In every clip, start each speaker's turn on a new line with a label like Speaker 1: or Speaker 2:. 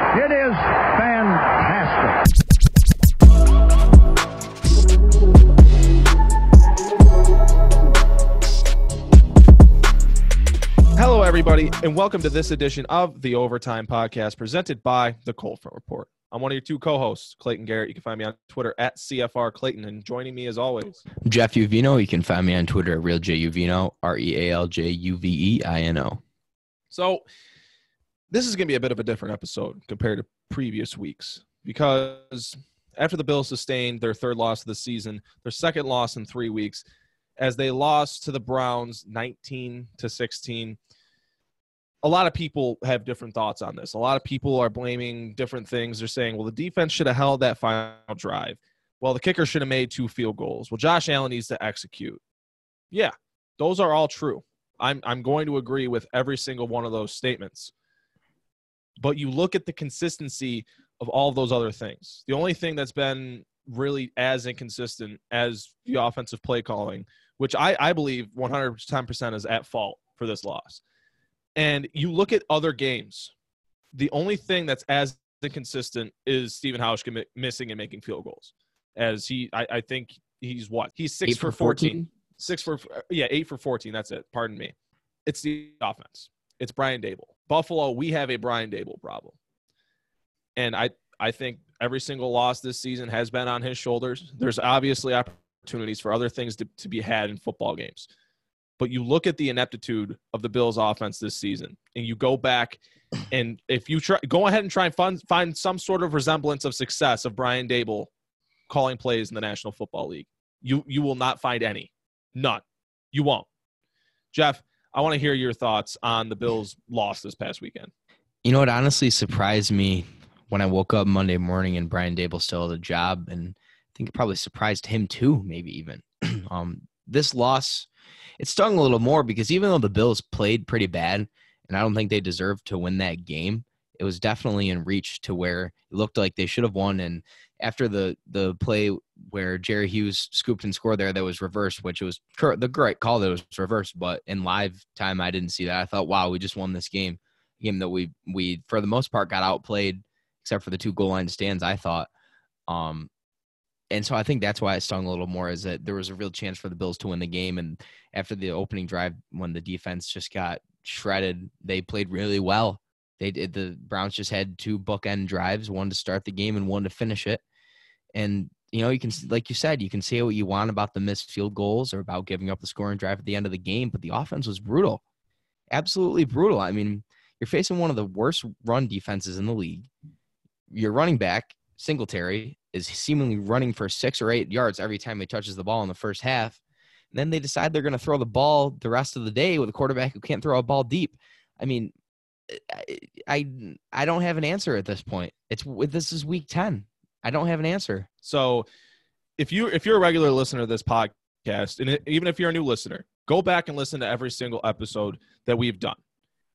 Speaker 1: It is fantastic.
Speaker 2: Hello, everybody, and welcome to this edition of the Overtime Podcast presented by the Cold Front Report. I'm one of your two co-hosts, Clayton Garrett. You can find me on Twitter at CFR Clayton, and joining me as always,
Speaker 3: Jeff Uvino. You can find me on Twitter at Real RealJUvino, R E A L J U V E I N O.
Speaker 2: So, this is going to be a bit of a different episode compared to previous weeks because after the Bills sustained their third loss of the season, their second loss in three weeks, as they lost to the Browns 19 to 16. A lot of people have different thoughts on this. A lot of people are blaming different things. They're saying, well, the defense should have held that final drive. Well, the kicker should have made two field goals. Well, Josh Allen needs to execute. Yeah, those are all true. I'm, I'm going to agree with every single one of those statements. But you look at the consistency of all of those other things. The only thing that's been really as inconsistent as the offensive play calling, which I, I believe 110% is at fault for this loss. And you look at other games, the only thing that's as inconsistent is Stephen Hauschka missing and making field goals. As he, I, I think he's what? He's six
Speaker 3: Eight
Speaker 2: for 14. Six for, yeah, eight for 14. That's it. Pardon me. It's the offense. It's Brian Daboll. Buffalo, we have a Brian Daboll problem. And I, I think every single loss this season has been on his shoulders. There's obviously opportunities for other things to, to be had in football games. But you look at the ineptitude of the Bills offense this season and you go back and if you try go ahead and try and find find some sort of resemblance of success of Brian Daboll calling plays in the National Football League. You you will not find any. None. You won't. Jeff, I want to hear your thoughts on the Bills loss this past weekend.
Speaker 3: You know what honestly surprised me when I woke up Monday morning and Brian Daboll still had a job, and I think it probably surprised him too, maybe even. um, this loss, it stung a little more because even though the Bills played pretty bad, and I don't think they deserved to win that game, it was definitely in reach to where it looked like they should have won. And after the the play where Jerry Hughes scooped and scored there, that was reversed, which was the great call that was reversed. But in live time, I didn't see that. I thought, wow, we just won this game, game that we we for the most part got outplayed except for the two goal line stands, I thought. Um, and so I think that's why it stung a little more is that there was a real chance for the Bills to win the game. And after the opening drive, when the defense just got shredded, they played really well. They did the Browns just had two bookend drives, one to start the game and one to finish it. And you know, you can like you said, you can say what you want about the missed field goals or about giving up the scoring drive at the end of the game, but the offense was brutal. Absolutely brutal. I mean, you're facing one of the worst run defenses in the league your running back Singletary is seemingly running for six or eight yards every time he touches the ball in the first half. And then they decide they're going to throw the ball the rest of the day with a quarterback who can't throw a ball deep. I mean, eh, I I don't have an answer at this point. It's this is week ten. I don't have an answer.
Speaker 2: So, if you if you're a regular listener to this podcast, and even if you're a new listener, go back and listen to every single episode that we've done.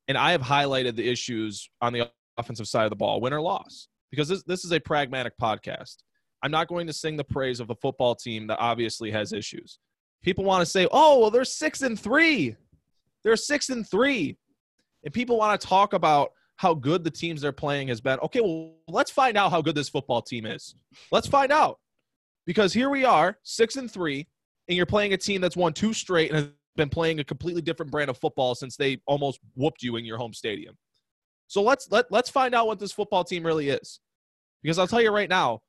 Speaker 2: And I have highlighted the issues on the offensive side of the ball, win or loss because this, this is a pragmatic podcast. I'm not going to sing the praise of the football team that obviously has issues. People want to say, oh, well, they're six and three. They're six and three. And people want to talk about how good the teams they're playing has been. Okay, well, let's find out how good this football team is. Let's find out. Because here we are, six and three, and you're playing a team that's won two straight and has been playing a completely different brand of football since they almost whooped you in your home stadium. So let's let let's find out what this football team really is. Because I'll tell you right now,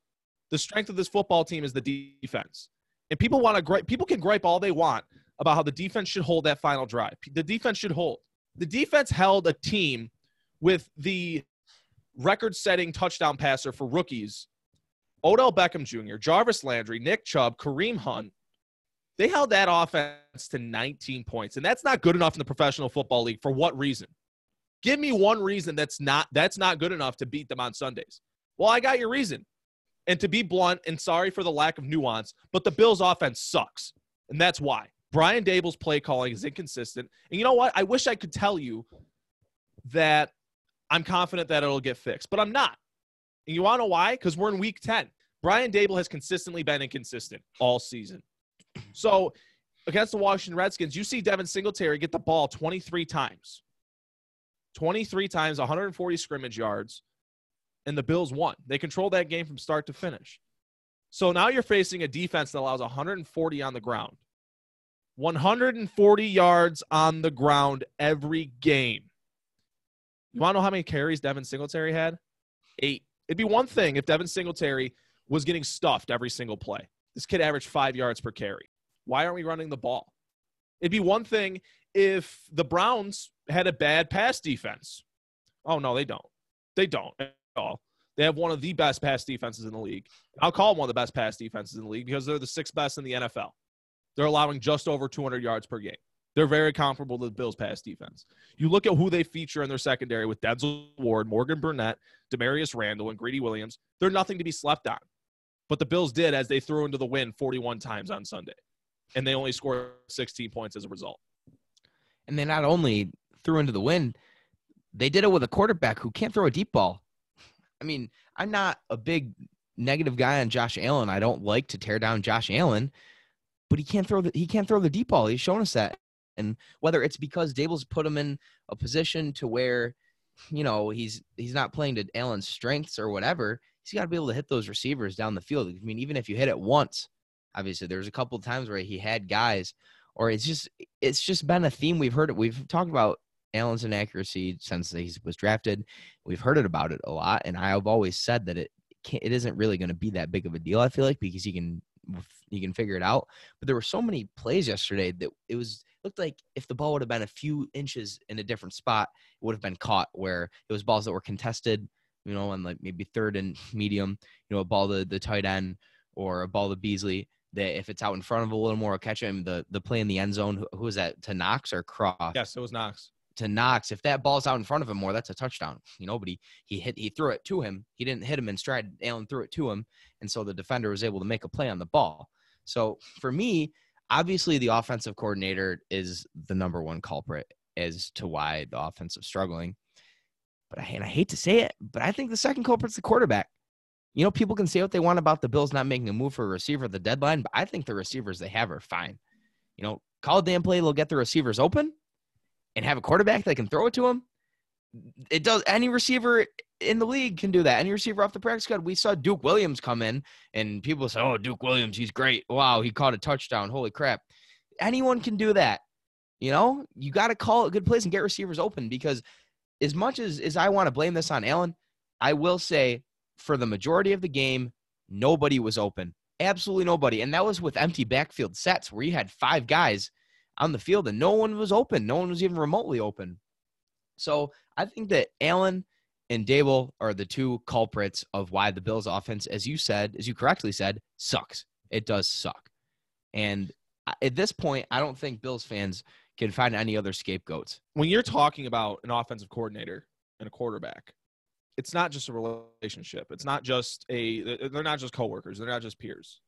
Speaker 2: the strength of this football team is the defense. And people want to gripe people can gripe all they want about how the defense should hold that final drive. The defense should hold. The defense held a team with the record-setting touchdown passer for rookies, Odell Beckham Jr., Jarvis Landry, Nick Chubb, Kareem Hunt. They held that offense to 19 points, and that's not good enough in the professional football league. For what reason? Give me one reason that's not that's not good enough to beat them on Sundays. Well, I got your reason. And to be blunt, and sorry for the lack of nuance, but the Bills' offense sucks. And that's why. Brian Daboll's play calling is inconsistent. And you know what? I wish I could tell you that I'm confident that it'll get fixed, but I'm not. And you want to know why? Because we're in week 10. Brian Daboll has consistently been inconsistent all season. So against the Washington Redskins, you see Devin Singletary get the ball 23 times. 23 times, 140 scrimmage yards. and the Bills won. They controlled that game from start to finish. So now you're facing a defense that allows 140 on the ground, 140 yards on the ground every game. You want to know how many carries Devin Singletary had? Eight. It'd be one thing if Devin Singletary was getting stuffed every single play. This kid averaged five yards per carry. Why aren't we running the ball? It'd be one thing if the Browns had a bad pass defense. Oh, no, they don't. They don't at all. They have one of the best pass defenses in the league. I'll call them one of the best pass defenses in the league because they're the sixth best in the NFL. They're allowing just over 200 yards per game. They're very comparable to the Bills' pass defense. You look at who they feature in their secondary with Denzel Ward, Morgan Burnett, Damarious Randall, and Greedy Williams. They're nothing to be slept on. But the Bills did as they threw into the wind 41 times on Sunday, and they only scored 16 points as a result.
Speaker 3: And they not only threw into the wind, they did it with a quarterback who can't throw a deep ball. I mean, I'm not a big negative guy on Josh Allen. I don't like to tear down Josh Allen, but he can't throw the he can't throw the deep ball. He's shown us that. And whether it's because Daboll's put him in a position to where, you know, he's he's not playing to Allen's strengths or whatever, he's got to be able to hit those receivers down the field. I mean, even if you hit it once, obviously there's a couple of times where he had guys, or it's just it's just been a theme we've heard it. We've talked about Allen's inaccuracy since he was drafted. We've heard it about it a lot, and I've always said that it it isn't really going to be that big of a deal. I feel like because he can he can figure it out. But there were so many plays yesterday that it was looked like if the ball would have been a few inches in a different spot, it would have been caught. Where it was balls that were contested, you know, and like maybe third and medium, you know, a ball to the tight end or a ball to Beasley. That if it's out in front of a little more, will catch him. The the play in the end zone, who, who was that? To Knox or Croft?
Speaker 2: Yes, it was Knox
Speaker 3: to Knox, if that ball's out in front of him more, that's a touchdown. You know, but he he hit he threw it to him. He didn't hit him in stride. Allen threw it to him, and so the defender was able to make a play on the ball. So for me, obviously the offensive coordinator is the number one culprit as to why the offense is struggling. But I, and I hate to say it, but I think the second culprit's the quarterback. You know, people can say what they want about the Bills not making a move for a receiver at the deadline, but I think the receivers they have are fine. You know, call a damn play, they'll get the receivers open and have a quarterback that can throw it to him, it does. Any receiver in the league can do that. Any receiver off the practice squad. We saw Duke Williams come in, and people say, "Oh, Duke Williams, he's great. Wow, he caught a touchdown. Holy crap!" Anyone can do that. You know, you got to call it good plays and get receivers open because, as much as as I want to blame this on Allen, I will say for the majority of the game, nobody was open. Absolutely nobody, and that was with empty backfield sets where you had five guys on the field and no one was open. No one was even remotely open. So I think that Allen and Daboll are the two culprits of why the Bills offense, as you said, as you correctly said, sucks. It does suck. And at this point, I don't think Bills fans can find any other scapegoats.
Speaker 2: When you're talking about an offensive coordinator and a quarterback, it's not just a relationship. It's not just a they're not just coworkers, they're not just peers.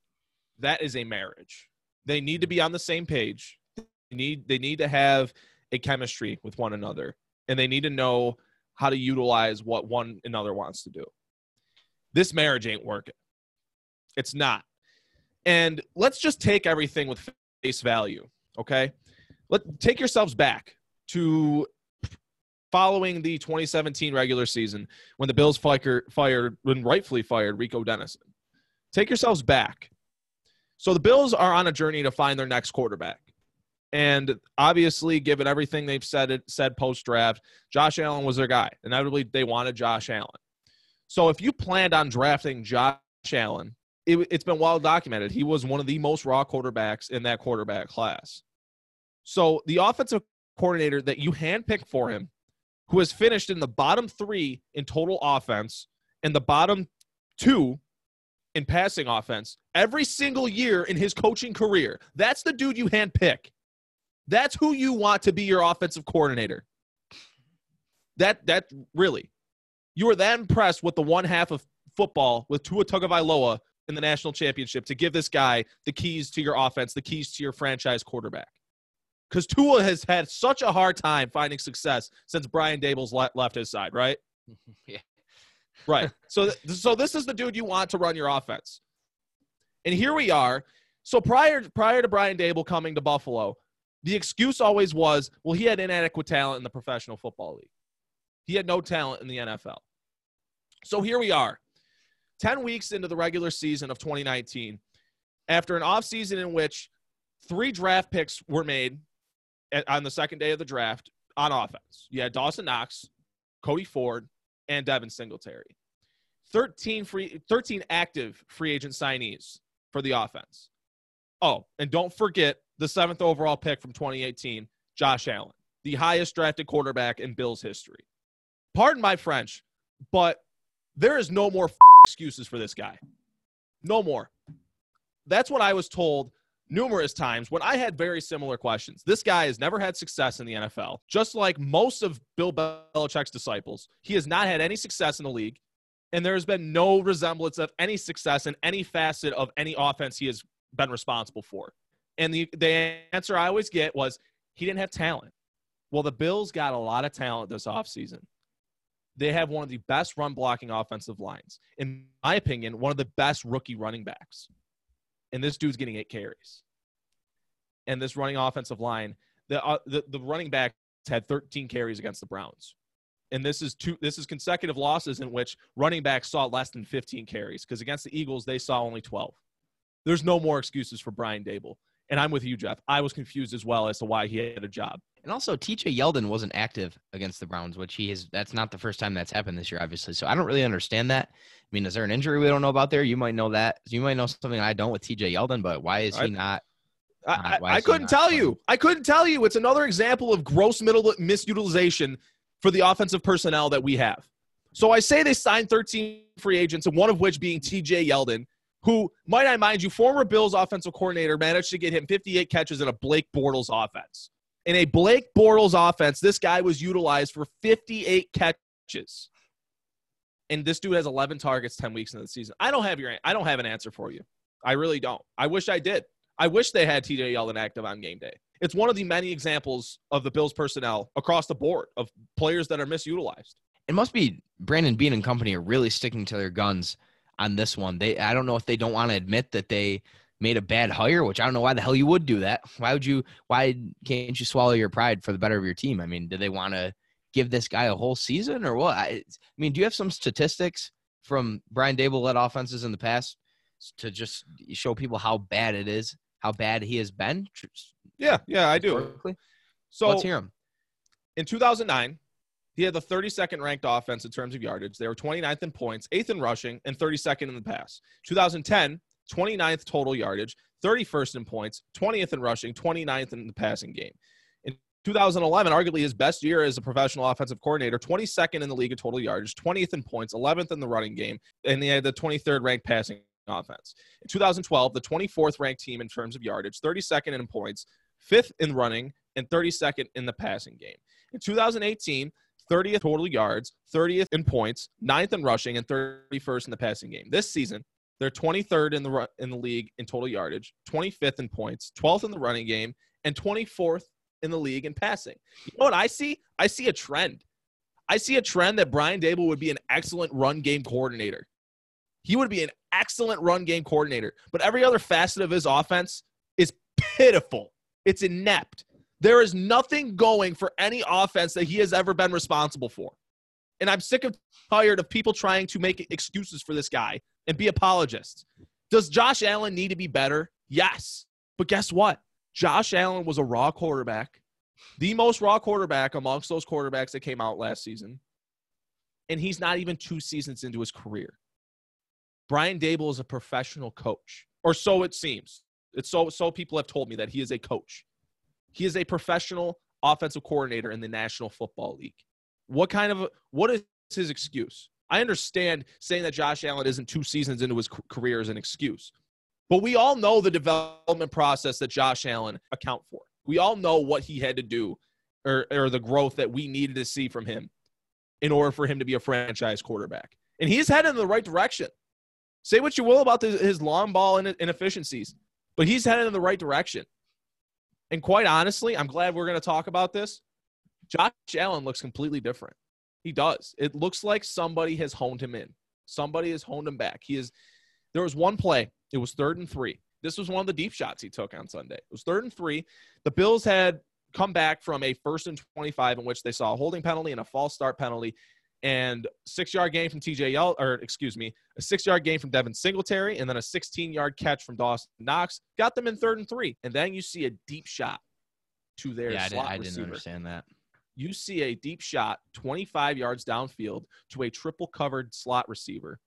Speaker 2: That is a marriage. They need to be on the same page need they need to have a chemistry with one another and they need to know how to utilize what one another wants to do. This marriage ain't working. It's not. And let's just take everything with face value, okay? Let take yourselves back to following the 2017 regular season when the Bills fired, fired when rightfully fired Rico Dennison. Take yourselves back. So the Bills are on a journey to find their next quarterback. And obviously, given everything they've said said post draft, Josh Allen was their guy. Inevitably, they wanted Josh Allen. So if you planned on drafting Josh Allen, it, it's been well documented. He was one of the most raw quarterbacks in that quarterback class. So the offensive coordinator that you handpicked for him, who has finished in the bottom three in total offense and the bottom two in passing offense every single year in his coaching career, that's the dude you handpick. That's who you want to be your offensive coordinator. That that really, you were that impressed with the one half of football with Tua Tagovailoa in the national championship to give this guy the keys to your offense, the keys to your franchise quarterback. Because Tua has had such a hard time finding success since Brian Daboll's left his side, right?
Speaker 3: yeah.
Speaker 2: Right. So, so this is the dude you want to run your offense. And here we are. So prior prior to Brian Daboll coming to Buffalo, the excuse always was, well, he had inadequate talent in the professional football league. He had no talent in the NFL. So here we are, 10 weeks into the regular season of 2019, after an offseason in which three draft picks were made on the second day of the draft on offense. You had Dawson Knox, Cody Ford, and Devin Singletary. 13 free 13 active free agent signees for the offense. Oh, and don't forget the seventh overall pick from 2018, Josh Allen, the highest drafted quarterback in Bills history. Pardon my French, but there is no more f- excuses for this guy. No more. That's what I was told numerous times when I had very similar questions. This guy has never had success in the NFL. Just like most of Bill Belichick's disciples, he has not had any success in the league. And there has been no resemblance of any success in any facet of any offense he has been responsible for. And the, the answer I always get was he didn't have talent. Well, the Bills got a lot of talent this offseason. They have one of the best run blocking offensive lines. In my opinion, one of the best rookie running backs. And this dude's getting eight carries. And this running offensive line, the, uh, the, the running backs had 13 carries against the Browns. And this is two this is consecutive losses in which running backs saw less than 15 carries because against the Eagles they saw only 12. There's no more excuses for Brian Daboll. And I'm with you, Jeff. I was confused as well as to why he had a job.
Speaker 3: And also, TJ Yeldon wasn't active against the Browns, which he is. That's not the first time that's happened this year, obviously. So I don't really understand that. I mean, is there an injury we don't know about there? You might know that. You might know something I don't with TJ Yeldon, but why is he not?
Speaker 2: I, uh, I, I couldn't tell playing? you. I couldn't tell you. It's another example of gross middle misutilization for the offensive personnel that we have. So I say they signed 13 free agents, and one of which being TJ Yeldon, who, might I mind you, former Bills offensive coordinator managed to get him 58 catches in a Blake Bortles offense. In a Blake Bortles offense, this guy was utilized for 58 catches. And this dude has 11 targets 10 weeks into the season. I don't have your I don't have an answer for you. I really don't. I wish I did. I wish they had TJ Yeldon active on game day. It's one of the many examples of the Bills personnel across the board of players that are misutilized.
Speaker 3: It must be Brandon Beane and company are really sticking to their guns on this one. They I don't know if they don't want to admit that they made a bad hire, which I don't know why the hell you would do that. Why would you why can't you swallow your pride for the better of your team? I mean, do they want to give this guy a whole season or what? I, I mean, do you have some statistics from Brian Daboll led offenses in the past to just show people how bad it is, how bad he has been?
Speaker 2: Yeah, yeah, I do.
Speaker 3: So let's hear him.
Speaker 2: In 2009, he had the 32nd ranked offense in terms of yardage. They were 29th in points, 8th in rushing, and 32nd in the pass. 2010, 29th total yardage, 31st in points, 20th in rushing, 29th in the passing game. In 2011, arguably his best year as a professional offensive coordinator, 22nd in the league of total yardage, 20th in points, 11th in the running game, and they had the 23rd ranked passing offense. In 2012, the 24th ranked team in terms of yardage, 32nd in points, 5th in running, and 32nd in the passing game. In 2018, 30th total yards, 30th in points, 9th in rushing, and 31st in the passing game. This season, they're 23rd in the in the league in total yardage, 25th in points, 12th in the running game, and 24th in the league in passing. You know what I see? I see a trend. I see a trend that Brian Daboll would be an excellent run game coordinator. He would be an excellent run game coordinator, but every other facet of his offense is pitiful. It's inept. There is nothing going for any offense that he has ever been responsible for. And I'm sick of tired of people trying to make excuses for this guy and be apologists. Does Josh Allen need to be better? Yes. But guess what? Josh Allen was a raw quarterback, the most raw quarterback amongst those quarterbacks that came out last season. And he's not even two seasons into his career. Brian Daboll is a professional coach, or so it seems. It's so so people have told me that he is a coach. He is a professional offensive coordinator in the National Football League. What kind of what is his excuse? I understand saying that Josh Allen isn't two seasons into his career as an excuse, but we all know the development process that Josh Allen account for. We all know what he had to do, or, or the growth that we needed to see from him in order for him to be a franchise quarterback, and he's headed in the right direction. Say what you will about the, his long ball inefficiencies, but he's headed in the right direction. And quite honestly, I'm glad we're going to talk about this. Josh Allen looks completely different. He does. It looks like somebody has honed him in. Somebody has honed him back. He is. There was one play. It was third and three. This was one of the deep shots he took on Sunday. It was third and three. The Bills had come back from a first and 25 in which they saw a holding penalty and a false start penalty. And six yard gain from TJ Yell, or excuse me, a six yard gain from Devin Singletary, and then a 16 yard catch from Dawson Knox got them in third and three. And then you see a deep shot to their
Speaker 3: Yeah, I, did,
Speaker 2: slot
Speaker 3: I didn't understand that.
Speaker 2: You see a deep shot 25 yards downfield to a triple covered slot receiver,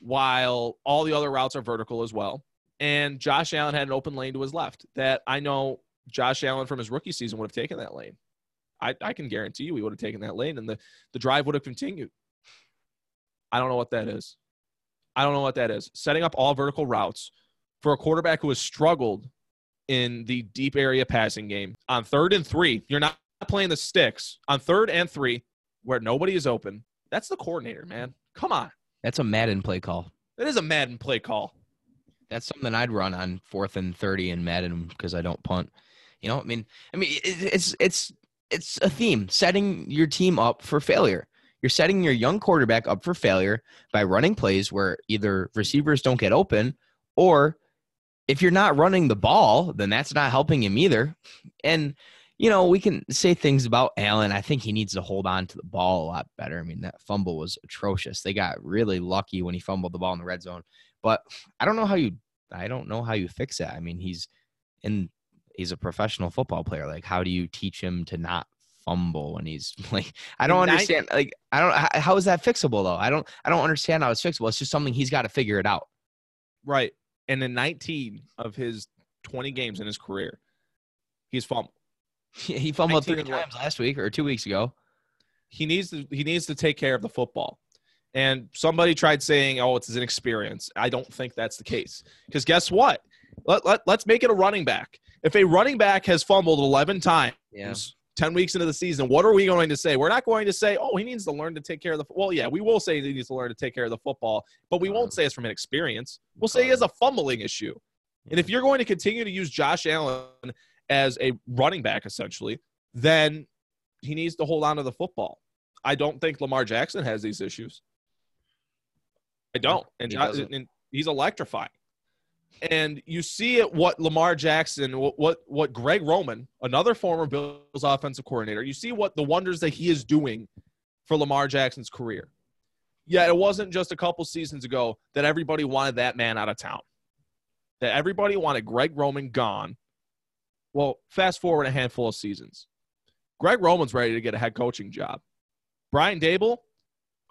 Speaker 2: while all the other routes are vertical as well. And Josh Allen had an open lane to his left that I know Josh Allen from his rookie season would have taken that lane. I, I can guarantee you we would have taken that lane and the, the drive would have continued. I don't know what that is. I don't know what that is. Setting up all vertical routes for a quarterback who has struggled in the deep area passing game on third and three. You're not playing the sticks on third and three where nobody is open. That's the coordinator, man. Come on.
Speaker 3: That's a Madden play call.
Speaker 2: That is a Madden play call.
Speaker 3: That's something I'd run on fourth and thirty in Madden because I don't punt. You know, I mean, I mean, it's it's it's a theme setting your team up for failure. You're setting your young quarterback up for failure by running plays where either receivers don't get open, or if you're not running the ball, then that's not helping him either. And you know, we can say things about Allen. I think he needs to hold on to the ball a lot better. I mean, that fumble was atrocious. They got really lucky when he fumbled the ball in the red zone. But I don't know how you I don't know how you fix that. I mean, he's in he's a professional football player. Like, how do you teach him to not fumble when he's like? I don't understand. Like, I don't. How, how is that fixable though? I don't. I don't understand how it's fixable. It's just something he's got to figure it out.
Speaker 2: Right. And in 19 of his 20 games in his career, he's fumbled.
Speaker 3: Yeah, He fumbled three
Speaker 2: 19 and
Speaker 3: times last week or two weeks ago.
Speaker 2: He needs to he needs to take care of the football. And somebody tried saying, "Oh, it's an experience." I don't think that's the case. Because guess what? Let, let, let's make it a running back. If a running back has fumbled 11 times,
Speaker 3: Yeah.
Speaker 2: 10 weeks into the season, what are we going to say? We're not going to say, oh, he needs to learn to take care of the Well, yeah, we will say he needs to learn to take care of the football, but we won't uh-huh. say it's from an experience. We'll say he has uh-huh. a fumbling issue. And if uh-huh. you're going to continue to use Josh Allen as a running back, essentially, then he needs to hold on to the football. I don't think Lamar Jackson has these issues. I don't. And,
Speaker 3: He
Speaker 2: and he's electrifying. And you see it what Lamar Jackson, what, what what Greg Roman, another former Bills offensive coordinator, you see what the wonders that he is doing for Lamar Jackson's career. Yeah, it wasn't just a couple seasons ago that everybody wanted that man out of town. That everybody wanted Greg Roman gone. Well, fast forward a handful of seasons. Greg Roman's ready to get a head coaching job. Brian Daboll,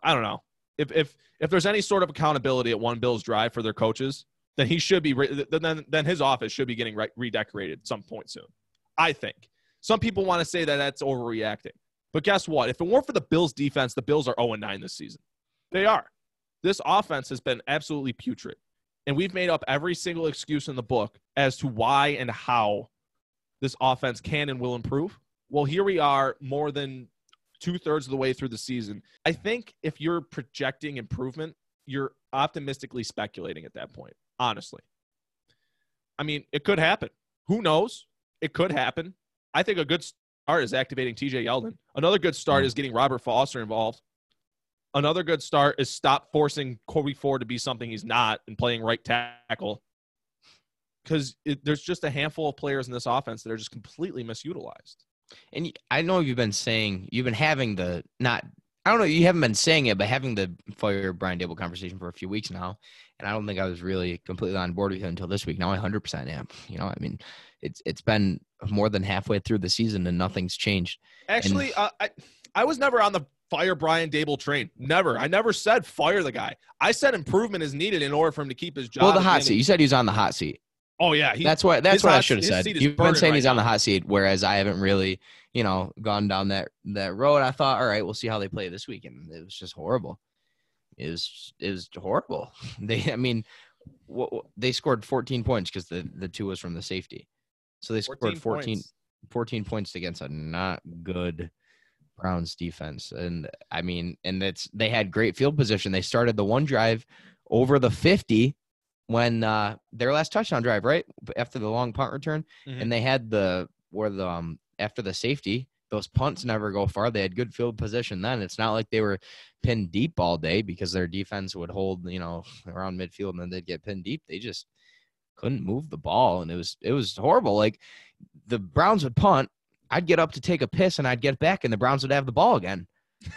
Speaker 2: I don't know. If if if there's any sort of accountability at one Bills drive for their coaches, then he should be re- then then his office should be getting re- redecorated at some point soon. I think. Some people want to say that that's overreacting. But guess what? If it weren't for the Bills defense, the Bills are 0 9 this season. They are. This offense has been absolutely putrid. And we've made up every single excuse in the book as to why and how this offense can and will improve. Well, here we are more than two thirds of the way through the season. I think if you're projecting improvement, you're optimistically speculating at that point, honestly. I mean, it could happen. Who knows? It could happen. I think a good start is activating TJ Yeldon. Another good start is getting Robert Foster involved. Another good start is stop forcing Corey Ford to be something he's not and playing right tackle. Because there's just a handful of players in this offense that are just completely misutilized.
Speaker 3: And I know you've been saying you've been having the not. I don't know. You haven't been saying it, but having the fire Brian Daboll conversation for a few weeks now, and I don't think I was really completely on board with it until this week. Now I 100% am. You know, I mean, it's it's been more than halfway through the season and nothing's changed.
Speaker 2: Actually, uh, I I was never on the fire Brian Daboll train. Never. I never said fire the guy. I said improvement is needed in order for him to keep his job.
Speaker 3: well, the hot seat. You said he was on the hot seat.
Speaker 2: Oh yeah, he,
Speaker 3: That's what that's what I should have said. You've been saying
Speaker 2: right
Speaker 3: he's on the hot seat, whereas I haven't really, you know, gone down that that road. I thought, all right, we'll see how they play this week, and it was just horrible. It was it was horrible. They, I mean, what, what- they scored 14 points because the the two was from the safety, so they scored
Speaker 2: 14
Speaker 3: 14,
Speaker 2: points.
Speaker 3: 14 points against a not good Browns defense. And I mean, and it's they had great field position. They started the one drive over the 50 when uh their last touchdown drive, right? After the long punt return.
Speaker 2: Mhm.
Speaker 3: And they had the where the um after the safety, those punts never go far. They had good field position then. It's not like they were pinned deep all day because their defense would hold, you know, around midfield and then they'd get pinned deep. They just couldn't move the ball and it was it was horrible. Like the Browns would punt, I'd get up to take a piss and I'd get back and the Browns would have the ball again.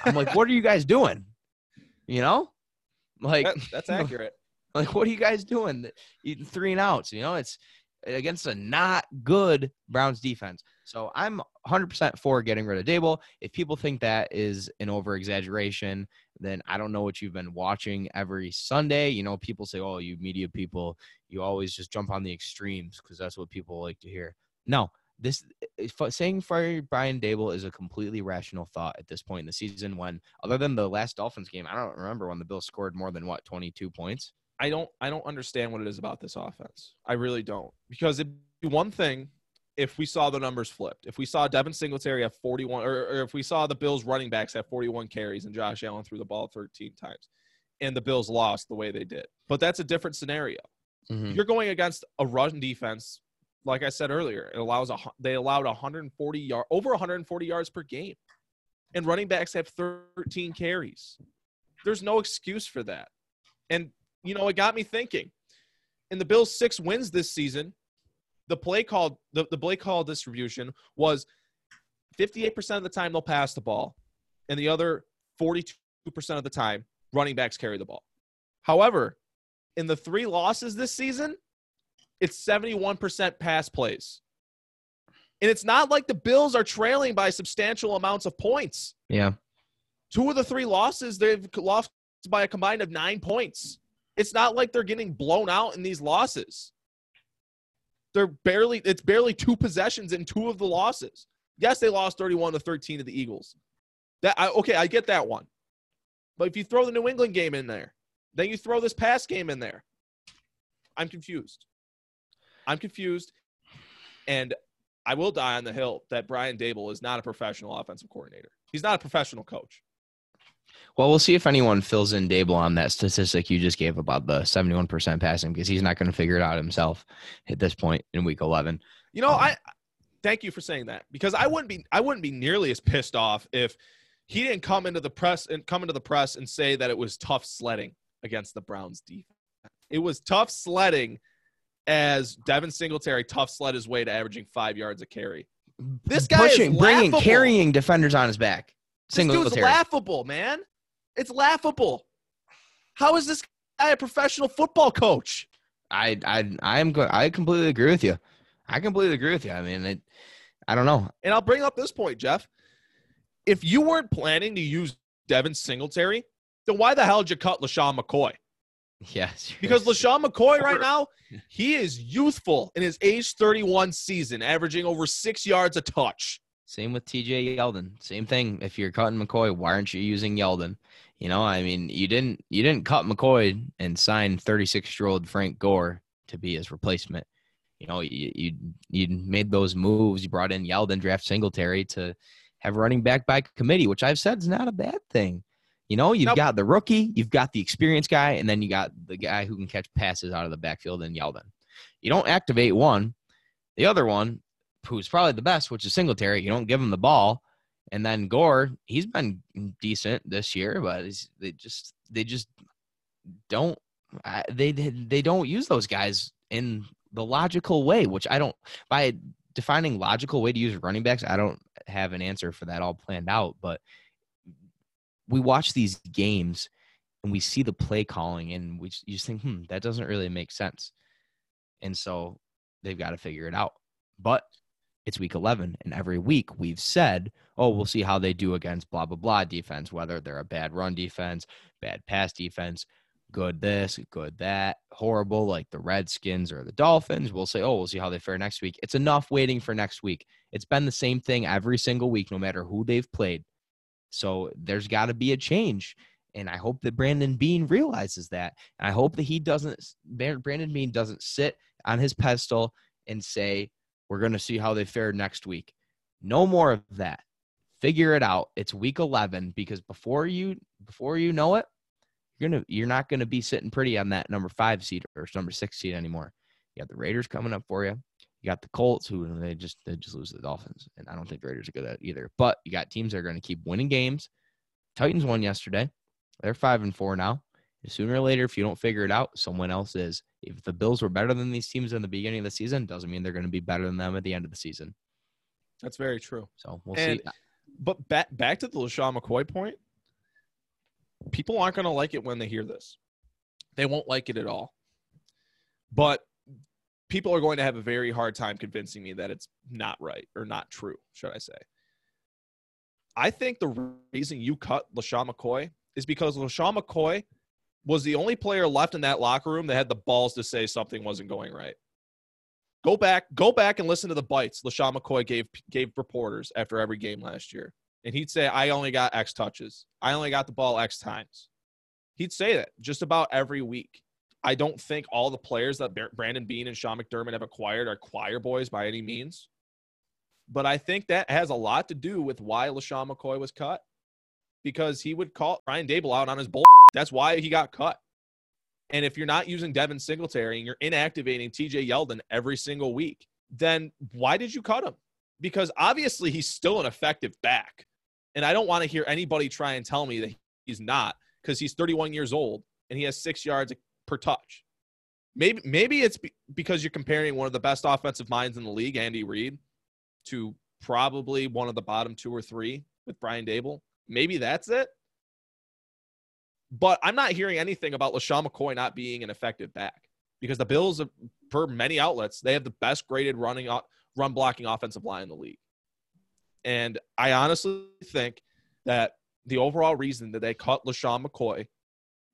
Speaker 3: I'm like, what are you guys doing? You know, like
Speaker 2: That- that's accurate.
Speaker 3: like what are you guys doing? Eating three and outs. You know, it's against a not good Browns defense. So I'm 100% for getting rid of Daboll. If people think that is an over exaggeration, then I don't know what you've been watching every Sunday. You know, people say, oh, you media people, you always just jump on the extremes because that's what people like to hear. No, this saying fire Brian Daboll is a completely rational thought at this point in the season when, other than the last Dolphins game, I don't remember when the Bills scored more than what, 22 points?
Speaker 2: I don't I don't understand what it is about this offense. I really don't. Because it'd be one thing if we saw the numbers flipped. If we saw Devin Singletary have 41 or, or if we saw the Bills running backs have 41 carries and Josh Allen threw the ball 13 times and the Bills lost the way they did. But that's a different scenario.
Speaker 3: Mhm.
Speaker 2: You're going against a run defense like I said earlier. It allows a they allowed 140 yard over 140 yards per game. And running backs have 13 carries. There's no excuse for that. And you know, it got me thinking. In the Bills' six wins this season, the play call, the, the play call distribution was 58% of the time they'll pass the ball, and the other 42% of the time running backs carry the ball. However, in the three losses this season, it's 71% pass plays. And it's not like the Bills are trailing by substantial amounts of points.
Speaker 3: Yeah.
Speaker 2: Two of the three losses, they've lost by a combined of nine points. It's not like they're getting blown out in these losses. They're barely, it's barely two possessions in two of the losses. Yes, they lost 31 to 13 to the Eagles. That I, okay, I get that one. But if you throw the New England game in there, then you throw this pass game in there. I'm confused. I'm confused. And I will die on the hill that Brian Daboll is not a professional offensive coordinator. He's not a professional coach.
Speaker 3: Well, we'll see if anyone fills in Daboll on that statistic you just gave about the 71% passing because he's not going to figure it out himself at this point in week 11.
Speaker 2: You know,
Speaker 3: Um,
Speaker 2: I thank you for saying that because I wouldn't be I wouldn't be nearly as pissed off if he didn't come into the press and come into the press and say that it was tough sledding against the Browns defense. It was tough sledding as Devin Singletary tough sled his way to averaging five yards a carry. This guy is
Speaker 3: Pushing, bringing, carrying defenders on his back.
Speaker 2: This dude's laughable, man. It's laughable. How is this guy a professional football coach?
Speaker 3: I, I, I am. Go- I completely agree with you. I completely agree with you. I mean, it, I don't know.
Speaker 2: And I'll bring up this point, Jeff. If you weren't planning to use Devin Singletary, then why the hell did you cut LeSean McCoy?
Speaker 3: Yes,
Speaker 2: Because LeSean McCoy right now, he is youthful in his age 31 season, averaging over six yards a touch.
Speaker 3: Same with TJ Yeldon. Same thing. If you're cutting McCoy, why aren't you using Yeldon? You know, I mean, you didn't you didn't cut McCoy and sign 36 year old Frank Gore to be his replacement. You know, you, you you made those moves. You brought in Yeldon, draft Singletary to have running back by committee, which I've said is not a bad thing. You know, you've
Speaker 2: Nope.
Speaker 3: got the rookie, you've got the experienced guy, and then you got the guy who can catch passes out of the backfield and Yeldon. You don't activate one, the other one, who's probably the best, which is Singletary. You don't give him the ball, and then Gore, he's been decent this year, but they just they just don't they they don't use those guys in the logical way, which I don't by defining logical way to use running backs. I don't have an answer for that all planned out, but we watch these games and we see the play calling and we just, you just think, hmm, that doesn't really make sense. And so they've got to figure it out. But it's week 11, and every week we've said, oh, we'll mm. see how they do against blah, blah, blah defense, whether they're a bad run defense, bad pass defense, good this, good that, horrible like the Redskins or the Dolphins. We'll say, oh, we'll see how they fare next week. It's enough waiting for next week. It's been the same thing every single week, no matter who they've played. So there's got to be a change. And I hope that Brandon Beane realizes that. And I hope that he doesn't, Brandon Beane doesn't sit on his pedestal and say, we're going to see how they fare next week. No more of that. Figure it out. It's week 11 because before you before you know it, you're going to you're not going to be sitting pretty on that number 5 seed or number 6 seed anymore. You got the Raiders coming up for you. You got the Colts who they just they just lose the Dolphins and I don't think Raiders are good at it either. But you got teams that are going to keep winning games. Titans won yesterday. They're 5 and 4 now. Sooner or later, if you don't figure it out, someone else is. If the Bills were better than these teams in the beginning of the season, doesn't mean they're going to be better than them at the end of the season.
Speaker 2: That's very true.
Speaker 3: So we'll
Speaker 2: And
Speaker 3: see.
Speaker 2: But back back to the LeSean McCoy point, people aren't going to like it when they hear this. They won't like it at all. But people are going to have a very hard time convincing me that it's not right or not true, should I say. I think the reason you cut LeSean McCoy is because LeSean McCoy was the only player left in that locker room that had the balls to say something wasn't going right. Go back, go back and listen to the bites LeSean McCoy gave gave reporters after every game last year. And he'd say, I only got X touches. I only got the ball X times. He'd say that just about every week. I don't think all the players that Brandon Beane and Sean McDermott have acquired are choir boys by any means. But I think that has a lot to do with why LeSean McCoy was cut because he would call Brian Daboll out on his bull. That's why he got cut. And if you're not using Devin Singletary and you're inactivating TJ Yeldon every single week, then why did you cut him? Because obviously he's still an effective back. And I don't want to hear anybody try and tell me that he's not because he's 31 years old and he has six yards per touch. Maybe maybe it's because you're comparing one of the best offensive minds in the league, Andy Reid, to probably one of the bottom two or three with Brian Daboll. Maybe that's it. But I'm not hearing anything about LeSean McCoy not being an effective back because the Bills, per many outlets, they have the best graded running run blocking offensive line in the league. And I honestly think that the overall reason that they cut LeSean McCoy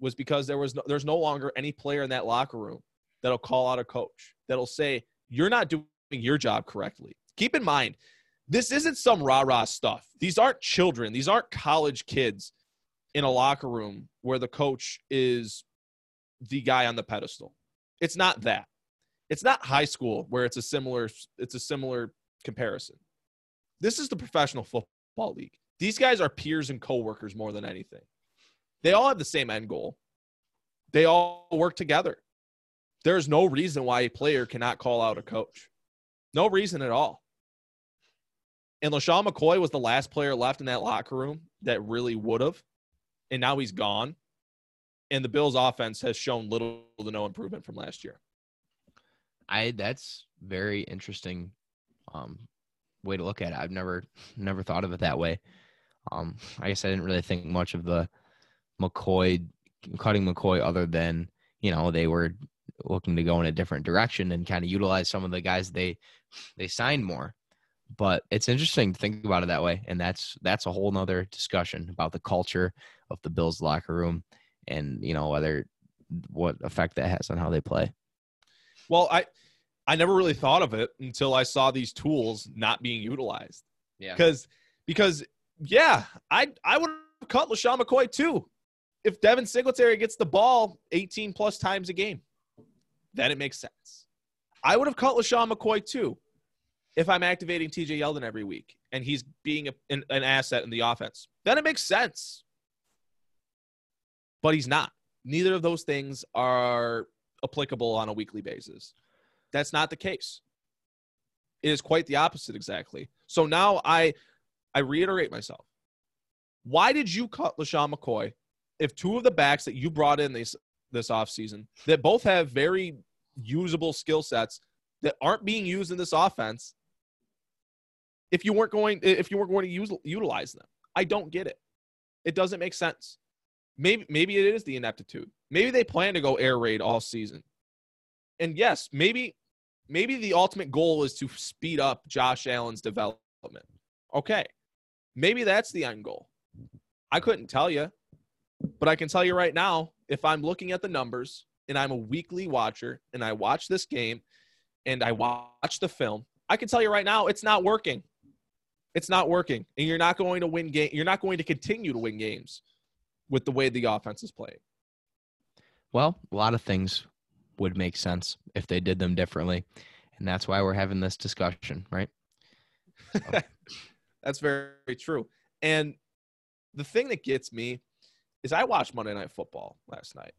Speaker 2: was because there was no, there's no longer any player in that locker room that'll call out a coach that'll say you're not doing your job correctly. Keep in mind, this isn't some rah rah stuff. These aren't children. These aren't college kids in a locker room where the coach is the guy on the pedestal. It's not that. It's not high school where it's a similar it's a similar comparison. This is the professional football league. These guys are peers and coworkers more than anything. They all have the same end goal. They all work together. There's no reason why a player cannot call out a coach. No reason at all. And LeSean McCoy was the last player left in that locker room that really would have and now he's gone. And the Bills' offense has shown little to no improvement from last year.
Speaker 3: I that's very interesting um, way to look at it. I've never never thought of it that way. Um, I guess I didn't really think much of the McCoy cutting McCoy other than you know they were looking to go in a different direction and kind of utilize some of the guys they they signed more but it's interesting to think about it that way and that's that's a whole nother discussion about the culture of the bills locker room and you know whether what effect that has on how they play.
Speaker 2: Well i i never really thought of it until i saw these tools not being utilized. Yeah. Because because yeah i i would have cut LeSean McCoy too if devin singletary gets the ball 18 plus times a game. Then it makes sense. I would have cut LeSean McCoy too if I'm activating TJ Yeldon every week and he's being a, an, an asset in the offense, then it makes sense. But he's not. Neither of those things are applicable on a weekly basis. That's not the case. It is quite the opposite exactly. So now I I reiterate myself. Why did you cut LeSean McCoy if two of the backs that you brought in this this offseason that both have very usable skill sets that aren't being used in this offense if you weren't going if you weren't going to use utilize them. I don't get it. It doesn't make sense. Maybe maybe it is the ineptitude. Maybe they plan to go air raid all season. And yes, maybe maybe the ultimate goal is to speed up Josh Allen's development. Okay. Maybe that's the end goal. I couldn't tell you. But I can tell you right now, if I'm looking at the numbers and I'm a weekly watcher and I watch this game and I watch the film, I can tell you right now it's not working. It's not working, and you're not going to win game. You're not going to continue to win games with the way the offense is playing.
Speaker 3: Well, a lot of things would make sense if they did them differently, and that's why we're having this discussion, right?
Speaker 2: So. that's very, very true. And the thing that gets me is I watched Monday Night Football last night,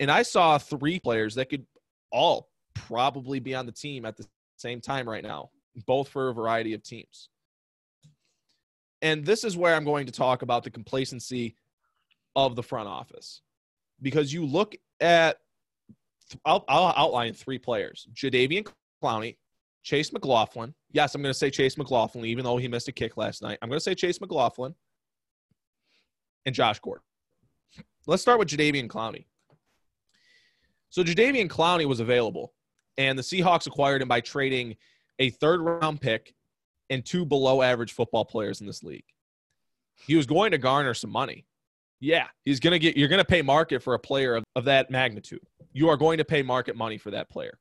Speaker 2: and I saw three players that could all probably be on the team at the same time right now, both for a variety of teams. And this is where I'm going to talk about the complacency of the front office. Because you look at, I'll, I'll outline three players Jadeveon Clowney, Chase McLaughlin, Yes, I'm going to say Chase McLaughlin, even though he missed a kick last night. I'm going to say Chase McLaughlin and Josh Gordon. Let's start with Jadeveon Clowney. So Jadeveon Clowney was available, and the Seahawks acquired him by trading a third round pick and two below average football players in this league. He was going to garner some money. Yeah, he's going to get, you're going to pay market for a player of, of that magnitude. You are going to pay market money for that player.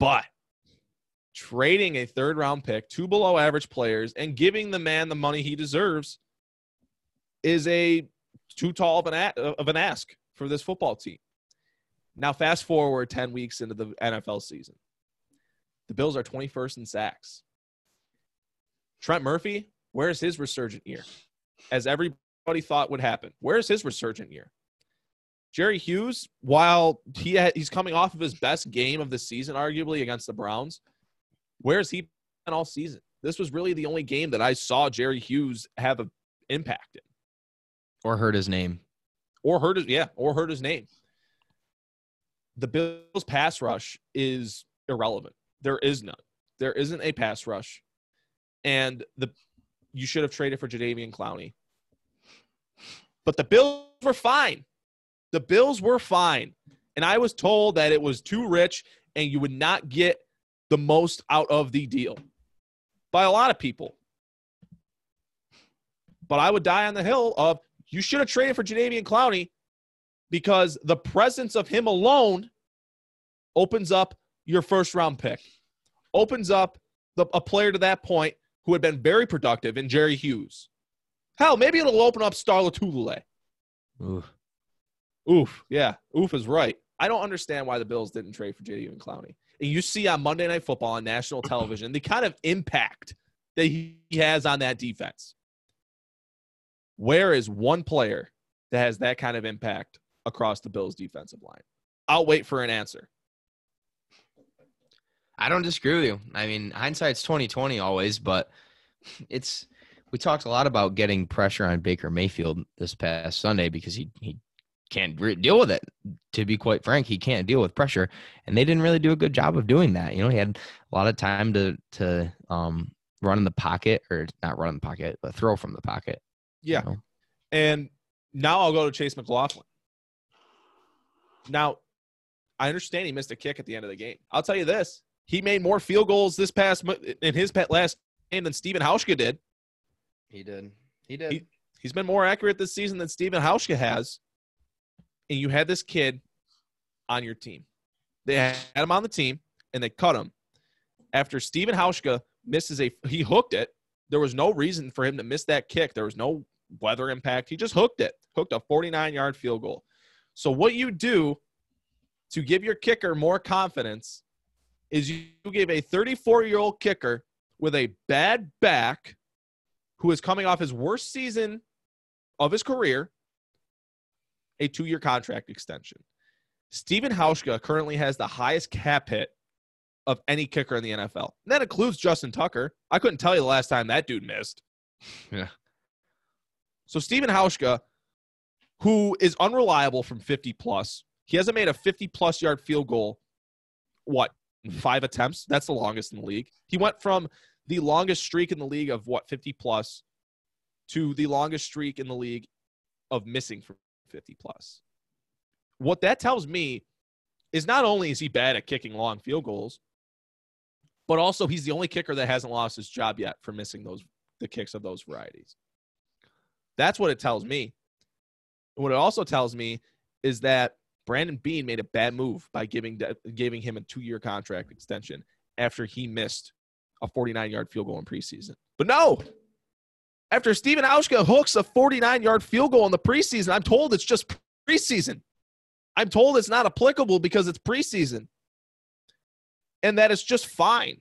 Speaker 2: But trading a third round pick, two below average players, and giving the man the money he deserves is a too tall of an, a- of an ask for this football team. Now, fast forward 10 weeks into the NFL season. The Bills are 21st in sacks. Trent Murphy, where's his resurgent year? As everybody thought would happen. Where's his resurgent year? Jerry Hughes, while he ha- he's coming off of his best game of the season, arguably against the Browns, where's he been all season? This was really the only game that I saw Jerry Hughes have an impact in,
Speaker 3: Or heard his name.
Speaker 2: or heard his yeah, or heard his name. The Bills' pass rush is irrelevant. There is none. There isn't a pass rush, and the you should have traded for Jadeveon Clowney. But the Bills were fine. The Bills were fine. And I was told that it was too rich and you would not get the most out of the deal by a lot of people. But I would die on the hill of you should have traded for Jadeveon Clowney because the presence of him alone opens up your first round pick, opens up the, a player to that point who had been very productive in Jerry Hughes. Hell, maybe it'll open up Star Lotulelei.
Speaker 3: Ooh.
Speaker 2: Oof. Yeah. Oof is right. I don't understand why the Bills didn't trade for Jadeveon Clowney. And you see on Monday Night Football on national television the kind of impact that he has on that defense. Where is one player that has that kind of impact across the Bills' defensive line? I'll wait for an answer.
Speaker 3: I don't disagree with you. I mean, hindsight's twenty twenty always, but it's we talked a lot about getting pressure on Baker Mayfield this past Sunday because he he can't re- deal with it. To be quite frank, he can't deal with pressure, and they didn't really do a good job of doing that. You know, he had a lot of time to to um, run in the pocket or not run in the pocket, but throw from the pocket. you
Speaker 2: Yeah.
Speaker 3: know?
Speaker 2: And now I'll go to Chase McLaughlin. Now, I understand he missed a kick at the end of the game. I'll tell you this: he made more field goals this past in his last game than Steven Hauschka did.
Speaker 3: He did. He did.
Speaker 2: He- He's been more accurate this season than Steven Hauschka has. And you had this kid on your team. They had him on the team and they cut him after Steven Hauschka misses a he hooked it. There was no reason for him to miss that kick. There was no weather impact. He just hooked it. Hooked a 49-yard field goal. So what you do to give your kicker more confidence is you gave a 34-year-old kicker with a bad back who is coming off his worst season of his career a two-year contract extension. Steven Hauschka currently has the highest cap hit of any kicker in the NFL. And that includes Justin Tucker. I couldn't tell you the last time that dude missed.
Speaker 3: Yeah.
Speaker 2: So Steven Hauschka, who is unreliable from 50 plus, he hasn't made a 50 plus yard field goal, what, Mm-hmm. five attempts? That's the longest in the league. He went from the longest streak in the league of what, 50 plus, to the longest streak in the league of missing from 50 plus. What that tells me is not only is he bad at kicking long field goals, but also he's the only kicker that hasn't lost his job yet for missing those the kicks of those varieties. That's what it tells me. What it also tells me is that Brandon Beane made a bad move by giving giving him a two-year contract extension after he missed a 49-yard field goal in preseason. But no, after Steven Hauschka hooks a 49-yard field goal in the preseason, I'm told it's just preseason. I'm told it's not applicable because it's preseason. And that it's just fine.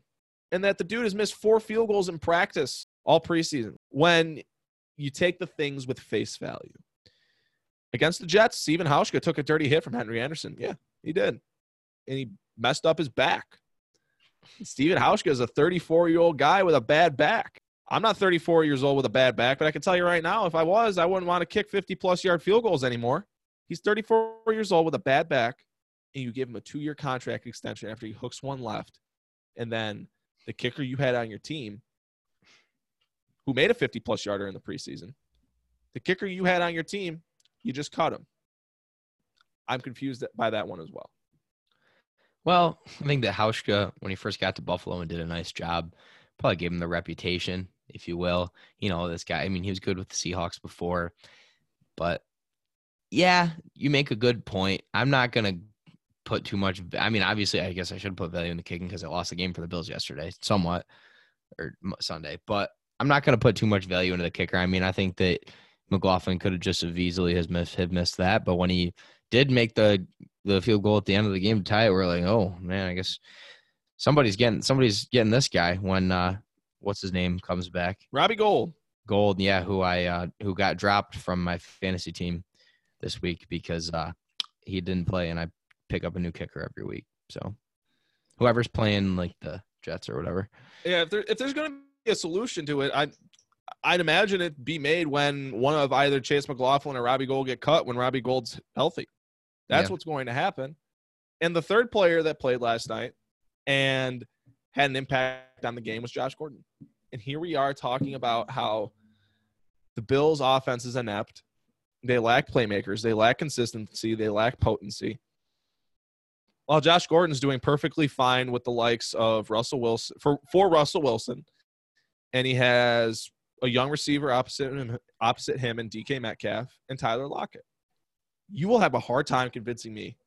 Speaker 2: And that the dude has missed four field goals in practice all preseason. When you take the things with face value. Against the Jets, Steven Hauschka took a dirty hit from Henry Anderson. Yeah, he did. And he messed up his back. Steven Hauschka is a 34 year old guy with a bad back. I'm not 34 years old with a bad back, but I can tell you right now, if I was, I wouldn't want to kick 50 plus yard field goals anymore. He's 34 years old with a bad back, and you give him a two year contract extension after he hooks one left, and then the kicker you had on your team, who made a 50 plus yarder in the preseason, the kicker you had on your team, you just cut him. I'm confused by that one as well.
Speaker 3: Well, I think that Hauschka, when he first got to Buffalo and did a nice job, probably gave him the reputation, if you will. You know, this guy, I mean, he was good with the Seahawks before, but yeah, you make a good point. I'm not going to put too much. I mean, obviously, I guess I should put value in the kicking because I lost the game for the Bills yesterday, somewhat, or Sunday. But I'm not going to put too much value into the kicker. I mean, I think that McLaughlin could have just as easily has missed have missed that, but when he did make the the field goal at the end of the game to tie it, we're like, oh man, I guess somebody's getting somebody's getting this guy when uh what's his name comes back.
Speaker 2: Robbie Gould.
Speaker 3: Gould, yeah, who I uh who got dropped from my fantasy team this week because uh he didn't play and I pick up a new kicker every week. So whoever's playing like the Jets or whatever.
Speaker 2: Yeah, if there if there's gonna be a solution to it, I I'd imagine it be made when one of either Chase McLaughlin or Robbie Gould get cut when Robbie Gould's healthy. That's yeah. what's going to happen. And the third player that played last night and had an impact on the game was Josh Gordon. And here we are talking about how the Bills' offense is inept. They lack playmakers. They lack consistency. They lack potency. While Josh Gordon's doing perfectly fine with the likes of Russell Wilson for, for Russell Wilson, and he has a young receiver opposite him, opposite him and DK Metcalf and Tyler Lockett. You will have a hard time convincing me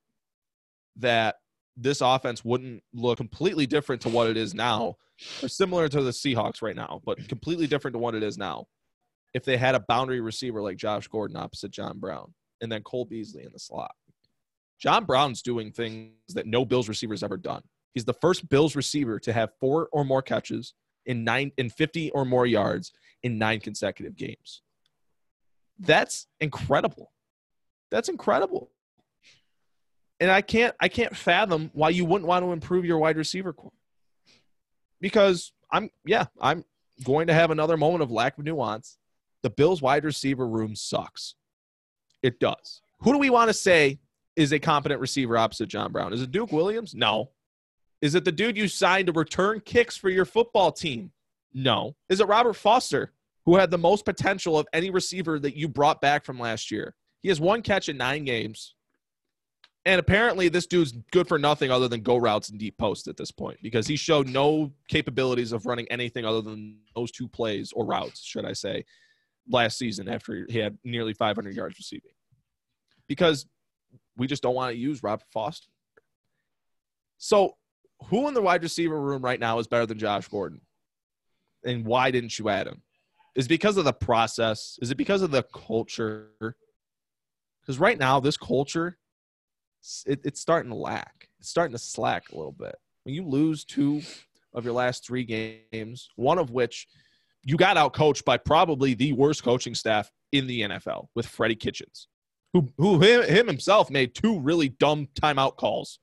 Speaker 2: that this offense wouldn't look completely different to what it is now, or similar to the Seahawks right now, but completely different to what it is now. If they had a boundary receiver like Josh Gordon opposite John Brown, and then Cole Beasley in the slot. John Brown's doing things that no Bills receiver's ever done. He's the first Bills receiver to have four or more catches in nine in 50 or more yards in nine consecutive games. That's incredible. That's incredible. And I can't I can't fathom why you wouldn't want to improve your wide receiver corps. Because I'm yeah, I'm going to have another moment of lack of nuance. The Bills wide receiver room sucks. It does. Who do we want to say is a competent receiver opposite John Brown? Is it Duke Williams? No. Is it the dude you signed to return kicks for your football team? No. Is it Robert Foster, who had the most potential of any receiver that you brought back from last year? He has one catch in nine games. And apparently, this dude's good for nothing other than go routes and deep posts at this point because he showed no capabilities of running anything other than those two plays or routes, should I say, last season after he had nearly 500 yards receiving. Because we just don't want to use Robert Foster. So, who in the wide receiver room right now is better than Josh Gordon? and why didn't you add him? Is because of the process? Is it because of the culture? Because right now, this culture, it, it's starting to lack. It's starting to slack a little bit. When you lose two of your last three games, one of which you got out coached by probably the worst coaching staff in the NFL with Freddie Kitchens, who, who him, him himself made two really dumb timeout calls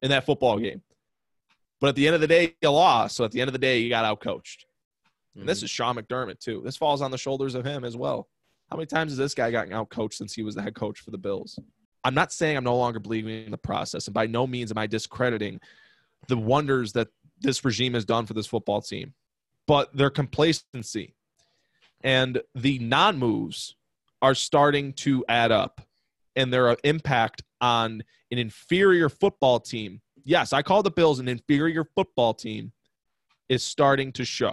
Speaker 2: in that football game. But at the end of the day, you lost. So at the end of the day, you got outcoached. And mm-hmm. this is Sean McDermott too. This falls on the shoulders of him as well. How many times has this guy gotten outcoached since he was the head coach for the Bills? I'm not saying I'm no longer believing in the process, and by no means am I discrediting the wonders that this regime has done for this football team. But their complacency and the non moves are starting to add up, and their impact on an inferior football team. Yes, I call the Bills an inferior football team, is starting to show